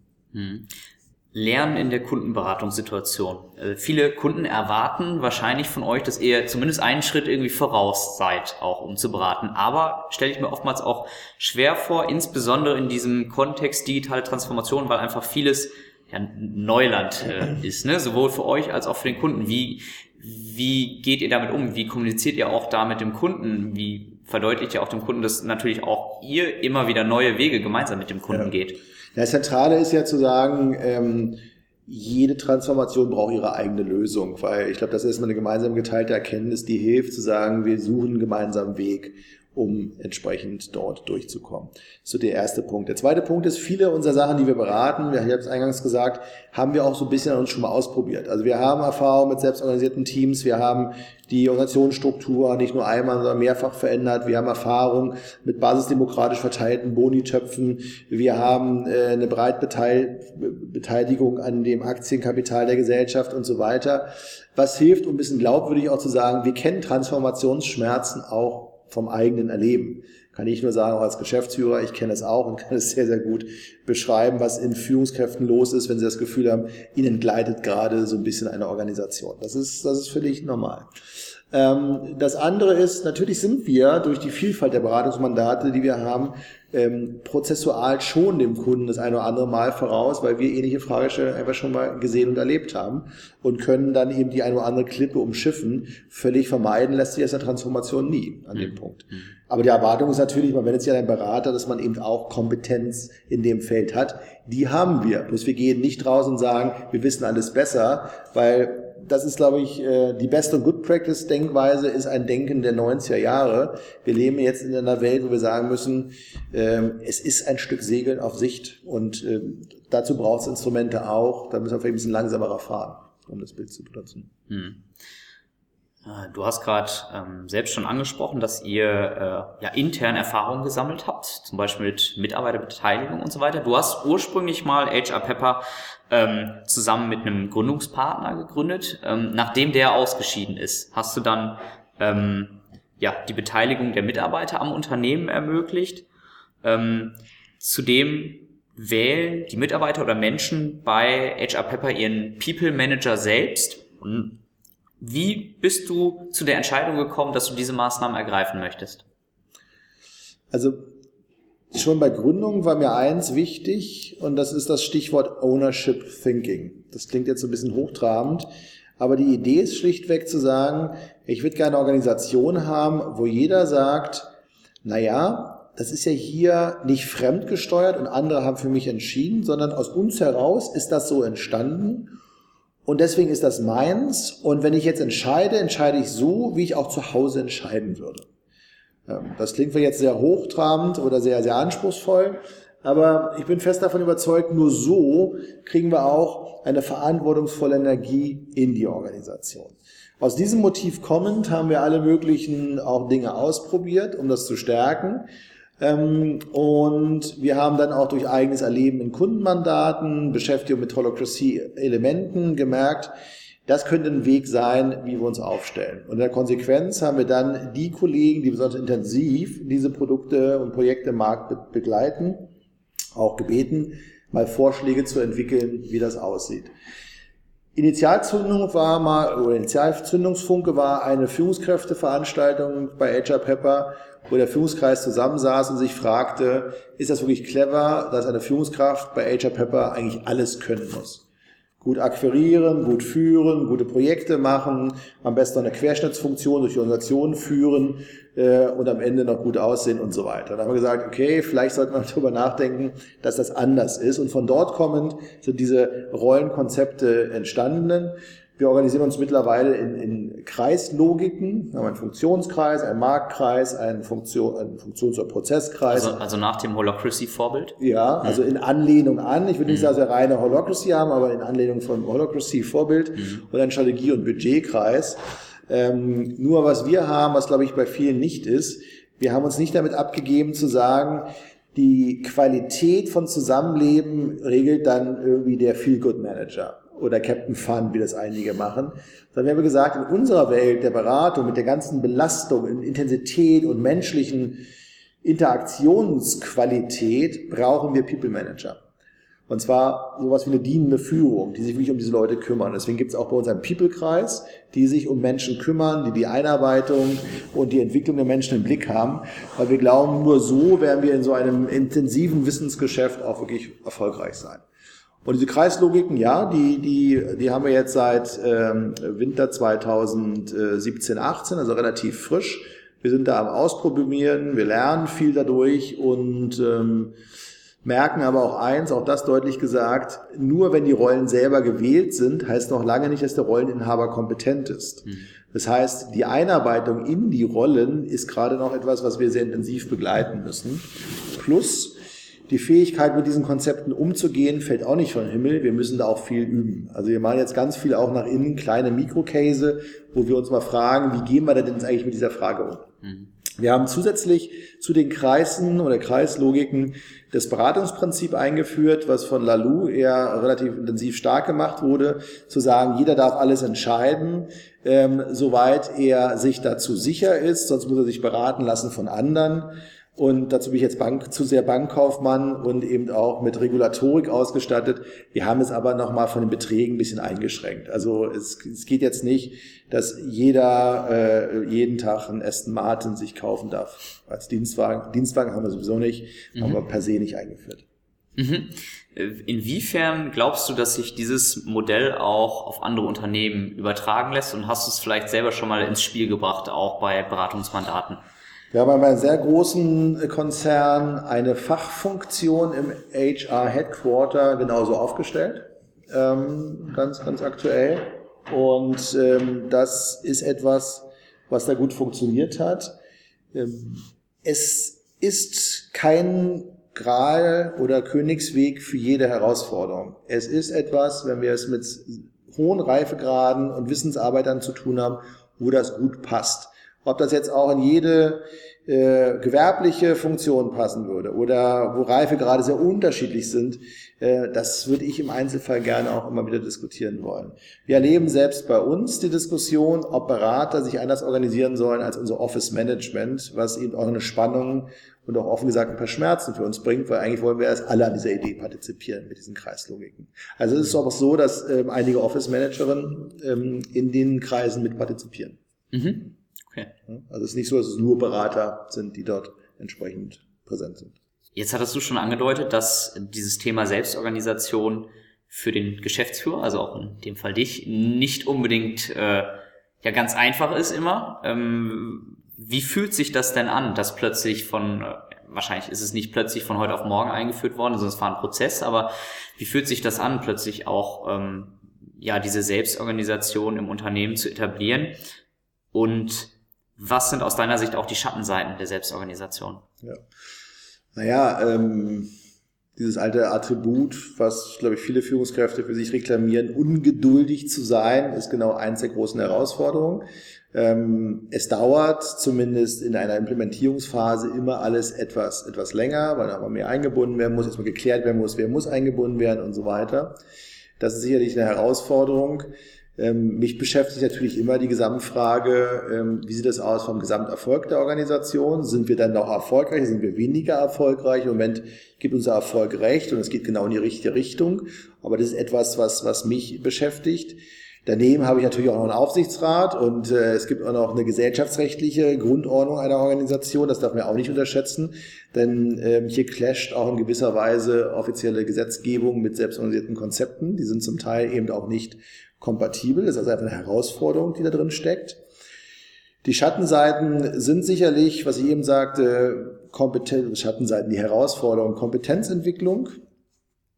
Lernen in der Kundenberatungssituation. Also viele Kunden erwarten wahrscheinlich von euch, dass ihr zumindest einen Schritt irgendwie voraus seid, auch um zu beraten. Aber stelle ich mir oftmals auch schwer vor, insbesondere in diesem Kontext digitale Transformation, weil einfach vieles ja, Neuland äh, ist, ne? sowohl für euch als auch für den Kunden. Wie, wie geht ihr damit um? Wie kommuniziert ihr auch da mit dem Kunden? Wie verdeutlicht ihr auch dem Kunden, dass natürlich auch ihr immer wieder neue Wege gemeinsam mit dem Kunden ja. geht? Das Zentrale ist ja zu sagen, ähm, jede Transformation braucht ihre eigene Lösung, weil ich glaube, das ist eine gemeinsam geteilte Erkenntnis, die hilft zu sagen, wir suchen einen gemeinsamen Weg um entsprechend dort durchzukommen. So der erste Punkt. Der zweite Punkt ist, viele unserer Sachen, die wir beraten, ich habe es eingangs gesagt, haben wir auch so ein bisschen an uns schon mal ausprobiert. Also wir haben Erfahrung mit selbstorganisierten Teams, wir haben die Organisationsstruktur nicht nur einmal, sondern mehrfach verändert. Wir haben Erfahrung mit basisdemokratisch verteilten Bonitöpfen. Wir haben äh, eine Breitbeteiligung an dem Aktienkapital der Gesellschaft und so weiter. Was hilft, um ein bisschen glaubwürdig auch zu sagen, wir kennen Transformationsschmerzen auch vom eigenen Erleben. Kann ich nur sagen, auch als Geschäftsführer, ich kenne es auch und kann es sehr, sehr gut beschreiben, was in Führungskräften los ist, wenn sie das Gefühl haben, ihnen gleitet gerade so ein bisschen eine Organisation. Das ist, das ist völlig normal. Ähm, das andere ist, natürlich sind wir durch die Vielfalt der Beratungsmandate, die wir haben, ähm, prozessual schon dem Kunden das eine oder andere Mal voraus, weil wir ähnliche Fragestellungen einfach schon mal gesehen und erlebt haben und können dann eben die eine oder andere Klippe umschiffen. Völlig vermeiden lässt sich das in der Transformation nie an dem mhm. Punkt. Aber die Erwartung ist natürlich, man wendet sich an einen Berater, dass man eben auch Kompetenz in dem Feld hat. Die haben wir. Bloß wir gehen nicht raus und sagen, wir wissen alles besser, weil das ist, glaube ich, äh, die beste Good Practice Denkweise ist ein Denken der 90er Jahre. Wir leben jetzt in einer Welt, wo wir sagen müssen, ähm, es ist ein Stück Segeln auf Sicht und ähm, dazu braucht es Instrumente auch. Da müssen wir vielleicht ein bisschen langsamer fahren, um das Bild zu benutzen. Hm. Äh, du hast gerade ähm, selbst schon angesprochen, dass ihr äh, ja intern Erfahrungen gesammelt habt, zum Beispiel mit Mitarbeiterbeteiligung und so weiter. Du hast ursprünglich mal HR Pepper ähm, zusammen mit einem Gründungspartner gegründet. Ähm, nachdem der ausgeschieden ist, hast du dann ähm, ja die Beteiligung der Mitarbeiter am Unternehmen ermöglicht. Ähm, zudem wählen die Mitarbeiter oder Menschen bei HR Pepper ihren People Manager selbst und wie bist du zu der Entscheidung gekommen, dass du diese Maßnahmen ergreifen möchtest? Also schon bei Gründung war mir eins wichtig und das ist das Stichwort Ownership Thinking. Das klingt jetzt so ein bisschen hochtrabend, aber die Idee ist schlichtweg zu sagen, ich würde gerne eine Organisation haben, wo jeder sagt, naja, das ist ja hier nicht fremdgesteuert und andere haben für mich entschieden, sondern aus uns heraus ist das so entstanden und deswegen ist das meins. Und wenn ich jetzt entscheide, entscheide ich so, wie ich auch zu Hause entscheiden würde. Das klingt vielleicht jetzt sehr hochtrabend oder sehr, sehr anspruchsvoll. Aber ich bin fest davon überzeugt, nur so kriegen wir auch eine verantwortungsvolle Energie in die Organisation. Aus diesem Motiv kommend haben wir alle möglichen auch Dinge ausprobiert, um das zu stärken. Ähm, und wir haben dann auch durch eigenes Erleben in Kundenmandaten, Beschäftigung mit Holocracy-Elementen gemerkt, das könnte ein Weg sein, wie wir uns aufstellen. Und in der Konsequenz haben wir dann die Kollegen, die besonders intensiv diese Produkte und Projekte im Markt begleiten, auch gebeten, mal Vorschläge zu entwickeln, wie das aussieht. Initialzündung war mal, oder Initialzündungsfunke war eine Führungskräfteveranstaltung bei HR Pepper, wo der Führungskreis zusammensaß und sich fragte, ist das wirklich clever, dass eine Führungskraft bei HR Pepper eigentlich alles können muss? Gut akquirieren, gut führen, gute Projekte machen, am besten eine Querschnittsfunktion durch die Organisation führen äh, und am Ende noch gut aussehen und so weiter. Da haben wir gesagt, okay, vielleicht sollte man (laughs) darüber nachdenken, dass das anders ist. Und von dort kommend sind diese Rollenkonzepte entstanden. Wir organisieren uns mittlerweile in, in Kreislogiken. Wir haben einen Funktionskreis, einen Marktkreis, einen, Funktion, einen Funktions- oder Prozesskreis. Also, also nach dem Holocracy-Vorbild? Ja, also in Anlehnung an. Ich würde nicht mhm. sagen, dass wir reine Holocracy haben, aber in Anlehnung vom Holocracy-Vorbild mhm. und ein Strategie- und Budgetkreis. Ähm, nur was wir haben, was glaube ich bei vielen nicht ist, wir haben uns nicht damit abgegeben zu sagen, die Qualität von Zusammenleben regelt dann irgendwie der Feel-Good-Manager oder Captain Fun, wie das einige machen, sondern wir haben gesagt, in unserer Welt der Beratung mit der ganzen Belastung, Intensität und menschlichen Interaktionsqualität brauchen wir People Manager. Und zwar sowas wie eine dienende Führung, die sich wirklich um diese Leute kümmern. Deswegen gibt es auch bei uns einen People-Kreis, die sich um Menschen kümmern, die die Einarbeitung und die Entwicklung der Menschen im Blick haben. Weil wir glauben, nur so werden wir in so einem intensiven Wissensgeschäft auch wirklich erfolgreich sein. Und diese Kreislogiken, ja, die, die, die haben wir jetzt seit ähm, Winter 2017, 18, also relativ frisch. Wir sind da am Ausprobieren, wir lernen viel dadurch und ähm, merken aber auch eins, auch das deutlich gesagt, nur wenn die Rollen selber gewählt sind, heißt noch lange nicht, dass der Rolleninhaber kompetent ist. Mhm. Das heißt, die Einarbeitung in die Rollen ist gerade noch etwas, was wir sehr intensiv begleiten müssen. Plus, die Fähigkeit, mit diesen Konzepten umzugehen, fällt auch nicht vom Himmel. Wir müssen da auch viel üben. Also wir machen jetzt ganz viel auch nach innen, kleine Mikrocase, wo wir uns mal fragen, wie gehen wir denn jetzt eigentlich mit dieser Frage um? Mhm. Wir haben zusätzlich zu den Kreisen oder Kreislogiken das Beratungsprinzip eingeführt, was von Lalou eher relativ intensiv stark gemacht wurde, zu sagen, jeder darf alles entscheiden, ähm, soweit er sich dazu sicher ist, sonst muss er sich beraten lassen von anderen. Und dazu bin ich jetzt Bank, zu sehr Bankkaufmann und eben auch mit Regulatorik ausgestattet. Wir haben es aber nochmal von den Beträgen ein bisschen eingeschränkt. Also es, es geht jetzt nicht, dass jeder äh, jeden Tag einen Aston Martin sich kaufen darf als Dienstwagen. Dienstwagen haben wir sowieso nicht, mhm. haben wir per se nicht eingeführt. Mhm. Inwiefern glaubst du, dass sich dieses Modell auch auf andere Unternehmen übertragen lässt und hast du es vielleicht selber schon mal ins Spiel gebracht, auch bei Beratungsmandaten? Wir haben bei einem sehr großen Konzern eine Fachfunktion im HR Headquarter genauso aufgestellt, ähm, ganz, ganz aktuell. Und ähm, das ist etwas, was da gut funktioniert hat. Ähm, es ist kein Gral oder Königsweg für jede Herausforderung. Es ist etwas, wenn wir es mit hohen Reifegraden und Wissensarbeitern zu tun haben, wo das gut passt. Ob das jetzt auch in jede äh, gewerbliche Funktion passen würde oder wo Reife gerade sehr unterschiedlich sind, äh, das würde ich im Einzelfall gerne auch immer wieder diskutieren wollen. Wir erleben selbst bei uns die Diskussion, ob Berater sich anders organisieren sollen als unser Office Management, was eben auch eine Spannung und auch offen gesagt ein paar Schmerzen für uns bringt, weil eigentlich wollen wir erst alle an dieser Idee partizipieren mit diesen Kreislogiken. Also es ist auch so, dass ähm, einige Office Managerinnen ähm, in den Kreisen mit partizipieren. Mhm. Okay. Also es ist nicht so, dass es nur Berater sind, die dort entsprechend präsent sind. Jetzt hattest du schon angedeutet, dass dieses Thema Selbstorganisation für den Geschäftsführer, also auch in dem Fall dich, nicht unbedingt äh, ja ganz einfach ist immer. Ähm, wie fühlt sich das denn an, dass plötzlich von äh, wahrscheinlich ist es nicht plötzlich von heute auf morgen eingeführt worden, sondern es war ein Prozess, aber wie fühlt sich das an, plötzlich auch ähm, ja diese Selbstorganisation im Unternehmen zu etablieren? Und was sind aus deiner Sicht auch die Schattenseiten der Selbstorganisation? Ja. Naja, ähm, dieses alte Attribut, was, glaube ich, viele Führungskräfte für sich reklamieren, ungeduldig zu sein, ist genau eins der großen Herausforderungen. Ähm, es dauert zumindest in einer Implementierungsphase immer alles etwas, etwas länger, weil da aber mehr eingebunden werden muss, erstmal geklärt werden muss, wer muss eingebunden werden und so weiter. Das ist sicherlich eine Herausforderung. Ähm, mich beschäftigt natürlich immer die Gesamtfrage, ähm, wie sieht es aus vom Gesamterfolg der Organisation? Sind wir dann noch erfolgreich? Sind wir weniger erfolgreich? Im Moment gibt unser Erfolg recht und es geht genau in die richtige Richtung. Aber das ist etwas, was, was mich beschäftigt. Daneben habe ich natürlich auch noch einen Aufsichtsrat und äh, es gibt auch noch eine gesellschaftsrechtliche Grundordnung einer Organisation. Das darf man auch nicht unterschätzen, denn ähm, hier clasht auch in gewisser Weise offizielle Gesetzgebung mit selbstorganisierten Konzepten. Die sind zum Teil eben auch nicht kompatibel. Das ist also einfach eine Herausforderung, die da drin steckt. Die Schattenseiten sind sicherlich, was ich eben sagte, Kompetenz, Schattenseiten, die Herausforderung, Kompetenzentwicklung.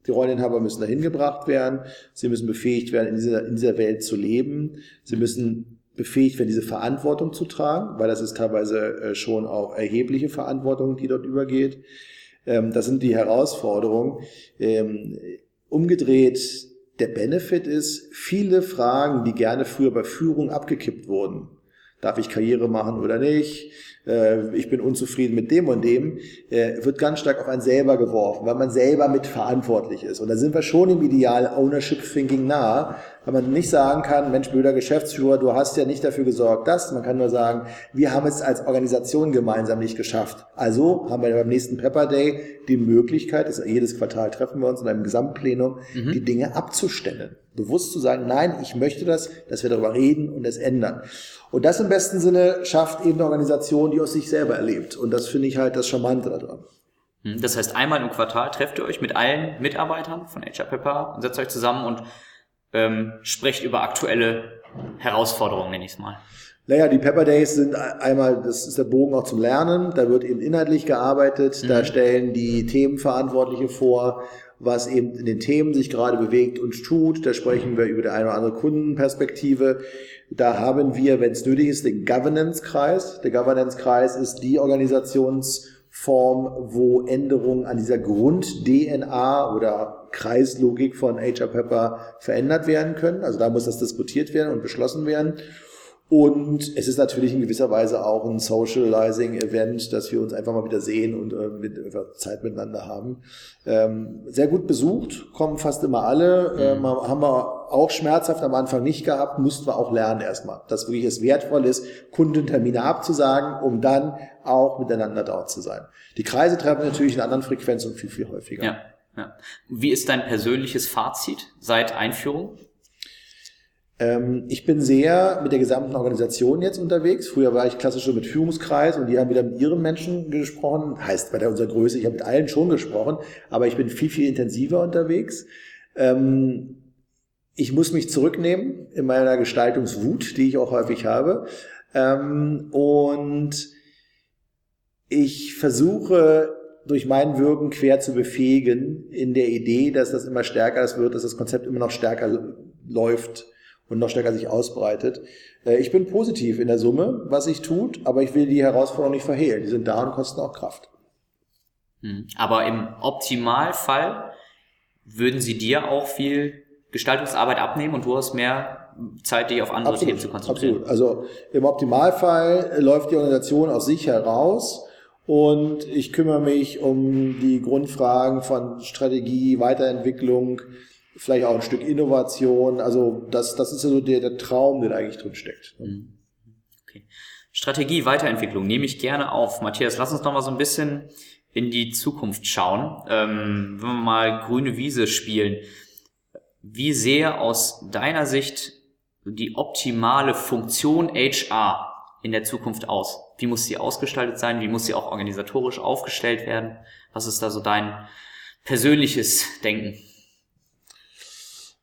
Die Rolleninhaber müssen dahin gebracht werden. Sie müssen befähigt werden, in dieser, in dieser Welt zu leben. Sie müssen befähigt werden, diese Verantwortung zu tragen, weil das ist teilweise äh, schon auch erhebliche Verantwortung, die dort übergeht. Ähm, das sind die Herausforderungen. Ähm, umgedreht, der Benefit ist, viele Fragen, die gerne früher bei Führung abgekippt wurden. Darf ich Karriere machen oder nicht? Äh, ich bin unzufrieden mit dem und dem, äh, wird ganz stark auf einen selber geworfen, weil man selber mitverantwortlich ist. Und da sind wir schon im Ideal Ownership Thinking nah, weil man nicht sagen kann, Mensch, blöder Geschäftsführer, du hast ja nicht dafür gesorgt, dass. Man kann nur sagen, wir haben es als Organisation gemeinsam nicht geschafft. Also haben wir beim nächsten Pepper Day die Möglichkeit, jedes Quartal treffen wir uns in einem Gesamtplenum, mhm. die Dinge abzustellen. Bewusst zu sagen, nein, ich möchte das, dass wir darüber reden und es ändern. Und das im besten Sinne schafft eben eine Organisation, die aus sich selber erlebt. Und das finde ich halt das Charmante daran. Hm, das heißt, einmal im Quartal trefft ihr euch mit allen Mitarbeitern von HR Pepper und setzt euch zusammen und ähm, sprecht über aktuelle Herausforderungen, nenne ich es mal. Naja, die Pepper Days sind einmal, das ist der Bogen auch zum Lernen, da wird eben inhaltlich gearbeitet, mhm. da stellen die Themenverantwortliche vor, was eben in den Themen sich gerade bewegt und tut. Da sprechen wir über die eine oder andere Kundenperspektive. Da haben wir, wenn es nötig ist, den Governance-Kreis. Der Governance-Kreis ist die Organisationsform, wo Änderungen an dieser Grund-DNA oder Kreislogik von HR Pepper verändert werden können. Also da muss das diskutiert werden und beschlossen werden. Und es ist natürlich in gewisser Weise auch ein Socializing-Event, dass wir uns einfach mal wieder sehen und äh, mit, Zeit miteinander haben. Ähm, sehr gut besucht, kommen fast immer alle. Ähm, mhm. haben wir auch schmerzhaft am Anfang nicht gehabt, mussten wir auch lernen erstmal, dass wirklich es wertvoll ist, Kundentermine abzusagen, um dann auch miteinander dort zu sein. Die Kreise treffen natürlich in anderen Frequenzen und viel, viel häufiger. Ja, ja. Wie ist dein persönliches Fazit seit Einführung? Ähm, ich bin sehr mit der gesamten Organisation jetzt unterwegs. Früher war ich klassisch mit Führungskreis und die haben wieder mit ihren Menschen gesprochen. Heißt bei der unserer Größe, ich habe mit allen schon gesprochen, aber ich bin viel, viel intensiver unterwegs. Ähm, ich muss mich zurücknehmen in meiner Gestaltungswut, die ich auch häufig habe. Ähm, und ich versuche durch mein Wirken quer zu befähigen in der Idee, dass das immer stärker wird, dass das Konzept immer noch stärker läuft und noch stärker sich ausbreitet. Äh, ich bin positiv in der Summe, was sich tut, aber ich will die Herausforderungen nicht verhehlen. Die sind da und kosten auch Kraft. Hm. Aber im Optimalfall würden sie dir auch viel Gestaltungsarbeit abnehmen und du hast mehr Zeit, dich auf andere absolut, Themen zu konzentrieren. Absolut. Also im Optimalfall läuft die Organisation aus sich heraus und ich kümmere mich um die Grundfragen von Strategie, Weiterentwicklung, vielleicht auch ein Stück Innovation. Also das, das ist ja so der, der Traum, der eigentlich drin steckt. Mhm. Okay. Strategie, Weiterentwicklung nehme ich gerne auf. Matthias, lass uns noch mal so ein bisschen in die Zukunft schauen. Ähm, wenn wir mal grüne Wiese spielen, wie sehe aus deiner Sicht die optimale Funktion HR in der Zukunft aus? Wie muss sie ausgestaltet sein? Wie muss sie auch organisatorisch aufgestellt werden? Was ist da so dein persönliches Denken?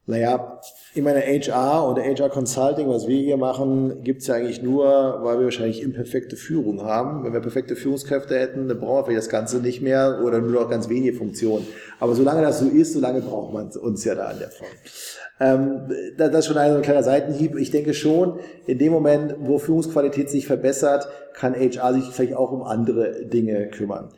Naja, in meiner HR oder HR Consulting, was wir hier machen, gibt's ja eigentlich nur, weil wir wahrscheinlich imperfekte Führung haben. Wenn wir perfekte Führungskräfte hätten, dann brauchen wir das Ganze nicht mehr oder nur noch ganz wenige Funktionen. Aber solange das so ist, solange braucht man uns ja da an der Form. Ähm, das ist schon ein kleiner Seitenhieb. Ich denke schon, in dem Moment, wo Führungsqualität sich verbessert, kann HR sich vielleicht auch um andere Dinge kümmern.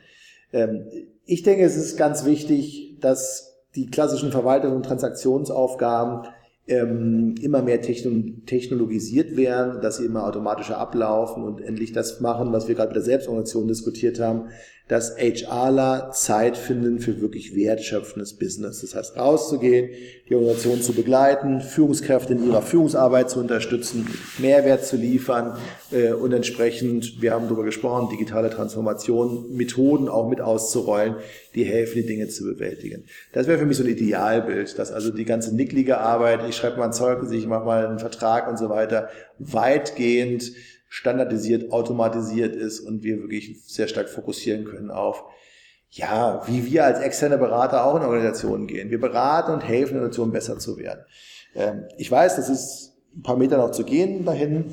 Ähm, ich denke, es ist ganz wichtig, dass die klassischen Verwaltungs- und Transaktionsaufgaben ähm, immer mehr technologisiert werden, dass sie immer automatischer ablaufen und endlich das machen, was wir gerade mit der Selbstorganisation diskutiert haben, dass HRler Zeit finden für wirklich wertschöpfendes Business. Das heißt, rauszugehen, die Organisation zu begleiten, Führungskräfte in ihrer Führungsarbeit zu unterstützen, Mehrwert zu liefern äh, und entsprechend, wir haben darüber gesprochen, digitale Transformation, Methoden auch mit auszurollen, die helfen, die Dinge zu bewältigen. Das wäre für mich so ein Idealbild, dass also die ganze nicklige Arbeit, ich schreibe mal ein Zeugnis, ich mache mal einen Vertrag und so weiter, weitgehend standardisiert, automatisiert ist und wir wirklich sehr stark fokussieren können auf, ja, wie wir als externe Berater auch in Organisationen gehen. Wir beraten und helfen Organisationen besser zu werden. Ähm, ich weiß, das ist ein paar Meter noch zu gehen dahin,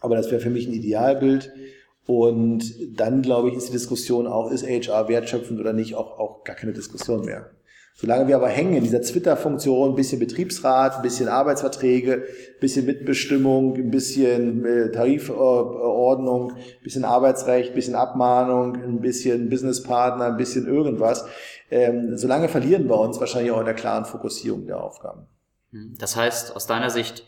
aber das wäre für mich ein Idealbild. Und dann, glaube ich, ist die Diskussion auch, ist HR wertschöpfend oder nicht, auch, auch gar keine Diskussion mehr. Solange wir aber hängen in dieser Twitter-Funktion, ein bisschen Betriebsrat, ein bisschen Arbeitsverträge, ein bisschen Mitbestimmung, ein bisschen äh, Tarifordnung, ein bisschen Arbeitsrecht, ein bisschen Abmahnung, ein bisschen Businesspartner, ein bisschen irgendwas, ähm, solange verlieren wir uns wahrscheinlich auch in der klaren Fokussierung der Aufgaben. Hm. Das heißt, aus deiner Sicht,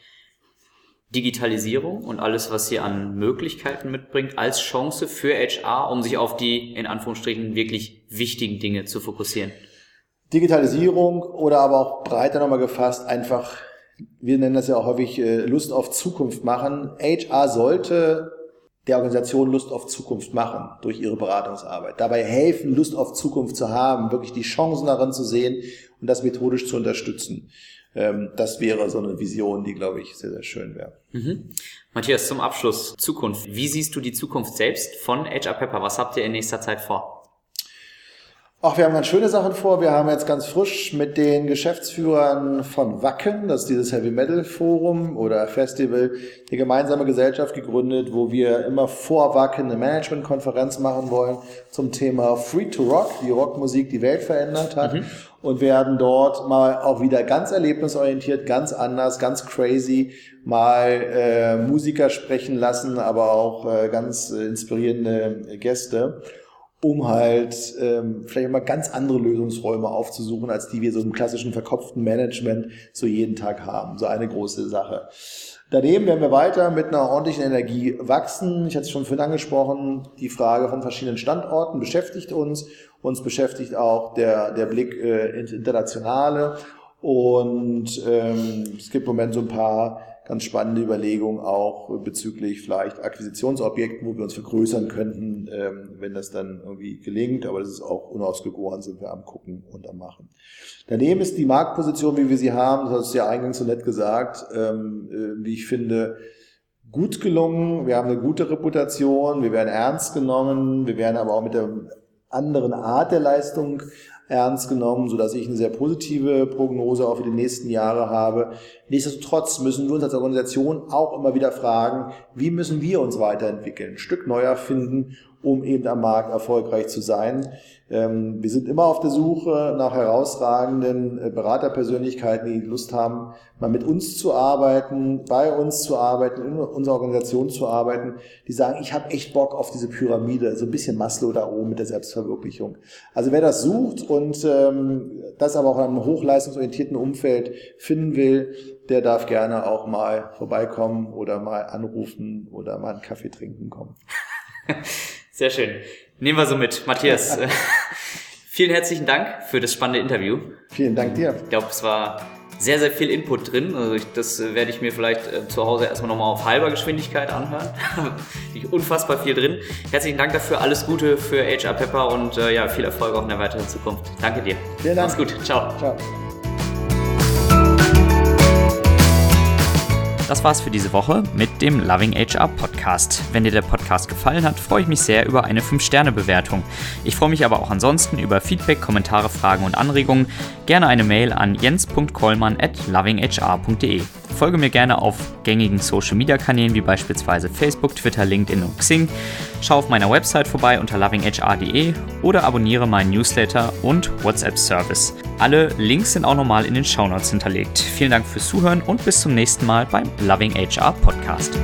Digitalisierung und alles, was sie an Möglichkeiten mitbringt, als Chance für HR, um sich auf die, in Anführungsstrichen, wirklich wichtigen Dinge zu fokussieren. Digitalisierung oder aber auch breiter nochmal gefasst, einfach, wir nennen das ja auch häufig äh, Lust auf Zukunft machen. HR sollte der Organisation Lust auf Zukunft machen durch ihre Beratungsarbeit. Dabei helfen, Lust auf Zukunft zu haben, wirklich die Chancen darin zu sehen und das methodisch zu unterstützen. Ähm, das wäre so eine Vision, die, glaube ich, sehr, sehr schön wäre. Mhm. Matthias, zum Abschluss Zukunft. Wie siehst du die Zukunft selbst von HR Pepper? Was habt ihr in nächster Zeit vor? Ach, wir haben ganz schöne Sachen vor. Wir haben jetzt ganz frisch mit den Geschäftsführern von Wacken, das ist dieses Heavy Metal Forum oder Festival, eine gemeinsame Gesellschaft gegründet, wo wir immer vor Wacken eine Managementkonferenz machen wollen zum Thema Free to Rock, wie Rockmusik die Welt verändert hat. Mhm. Und werden dort mal auch wieder ganz erlebnisorientiert, ganz anders, ganz crazy mal äh, Musiker sprechen lassen, aber auch äh, ganz äh, inspirierende Gäste um halt ähm, vielleicht mal ganz andere Lösungsräume aufzusuchen, als die wir so im klassischen verkopften Management so jeden Tag haben. So eine große Sache. Daneben werden wir weiter mit einer ordentlichen Energie wachsen. Ich hatte es schon vorhin angesprochen, die Frage von verschiedenen Standorten beschäftigt uns. Uns beschäftigt auch der, der Blick äh, Internationale. Und ähm, es gibt im Moment so ein paar ganz spannende Überlegung auch bezüglich vielleicht Akquisitionsobjekten, wo wir uns vergrößern könnten, ähm, wenn das dann irgendwie gelingt. Aber das ist auch unausgegoren, sind wir am gucken und am machen. Daneben ist die Marktposition, wie wir sie haben, das hast du ja eingangs so nett gesagt, ähm, äh, wie ich finde, gut gelungen. Wir haben eine gute Reputation, wir werden ernst genommen, wir werden aber auch mit der anderen Art der Leistung ernst genommen, so dass ich eine sehr positive Prognose auch für die nächsten Jahre habe. Nichtsdestotrotz müssen wir uns als Organisation auch immer wieder fragen, wie müssen wir uns weiterentwickeln, ein Stück neuer finden, um eben am Markt erfolgreich zu sein. Ähm, wir sind immer auf der Suche nach herausragenden äh, Beraterpersönlichkeiten, die Lust haben, mal mit uns zu arbeiten, bei uns zu arbeiten, in unserer Organisation zu arbeiten, die sagen, ich habe echt Bock auf diese Pyramide, so ein bisschen Maslow da oben mit der Selbstverwirklichung. Also wer das sucht und ähm, das aber auch in einem hochleistungsorientierten Umfeld finden will, der darf gerne auch mal vorbeikommen oder mal anrufen oder mal einen Kaffee trinken kommen. (laughs) Sehr schön. Nehmen wir so mit. Matthias, äh, (laughs) vielen herzlichen Dank für das spannende Interview. Vielen Dank dir. Ich glaube, es war sehr, sehr viel Input drin. Also ich, das äh, werde ich mir vielleicht äh, zu Hause erstmal nochmal auf halber Geschwindigkeit anhören. (laughs) Liegt unfassbar viel drin. Herzlichen Dank dafür. Alles Gute für HR Pepper und äh, ja, viel Erfolg auch in der weiteren Zukunft. Danke dir. Vielen Dank. Mach's gut. Ciao. Ciao. Das war's für diese Woche mit dem Loving HR Podcast. Wenn dir der Podcast gefallen hat, freue ich mich sehr über eine 5-Sterne-Bewertung. Ich freue mich aber auch ansonsten über Feedback, Kommentare, Fragen und Anregungen. Gerne eine Mail an jens.kollmann at lovinghr.de. Folge mir gerne auf gängigen Social Media Kanälen wie beispielsweise Facebook, Twitter, LinkedIn und Xing. Schau auf meiner Website vorbei unter lovinghr.de oder abonniere meinen Newsletter und WhatsApp Service. Alle Links sind auch nochmal in den Shownotes hinterlegt. Vielen Dank fürs Zuhören und bis zum nächsten Mal beim Loving HR Podcast.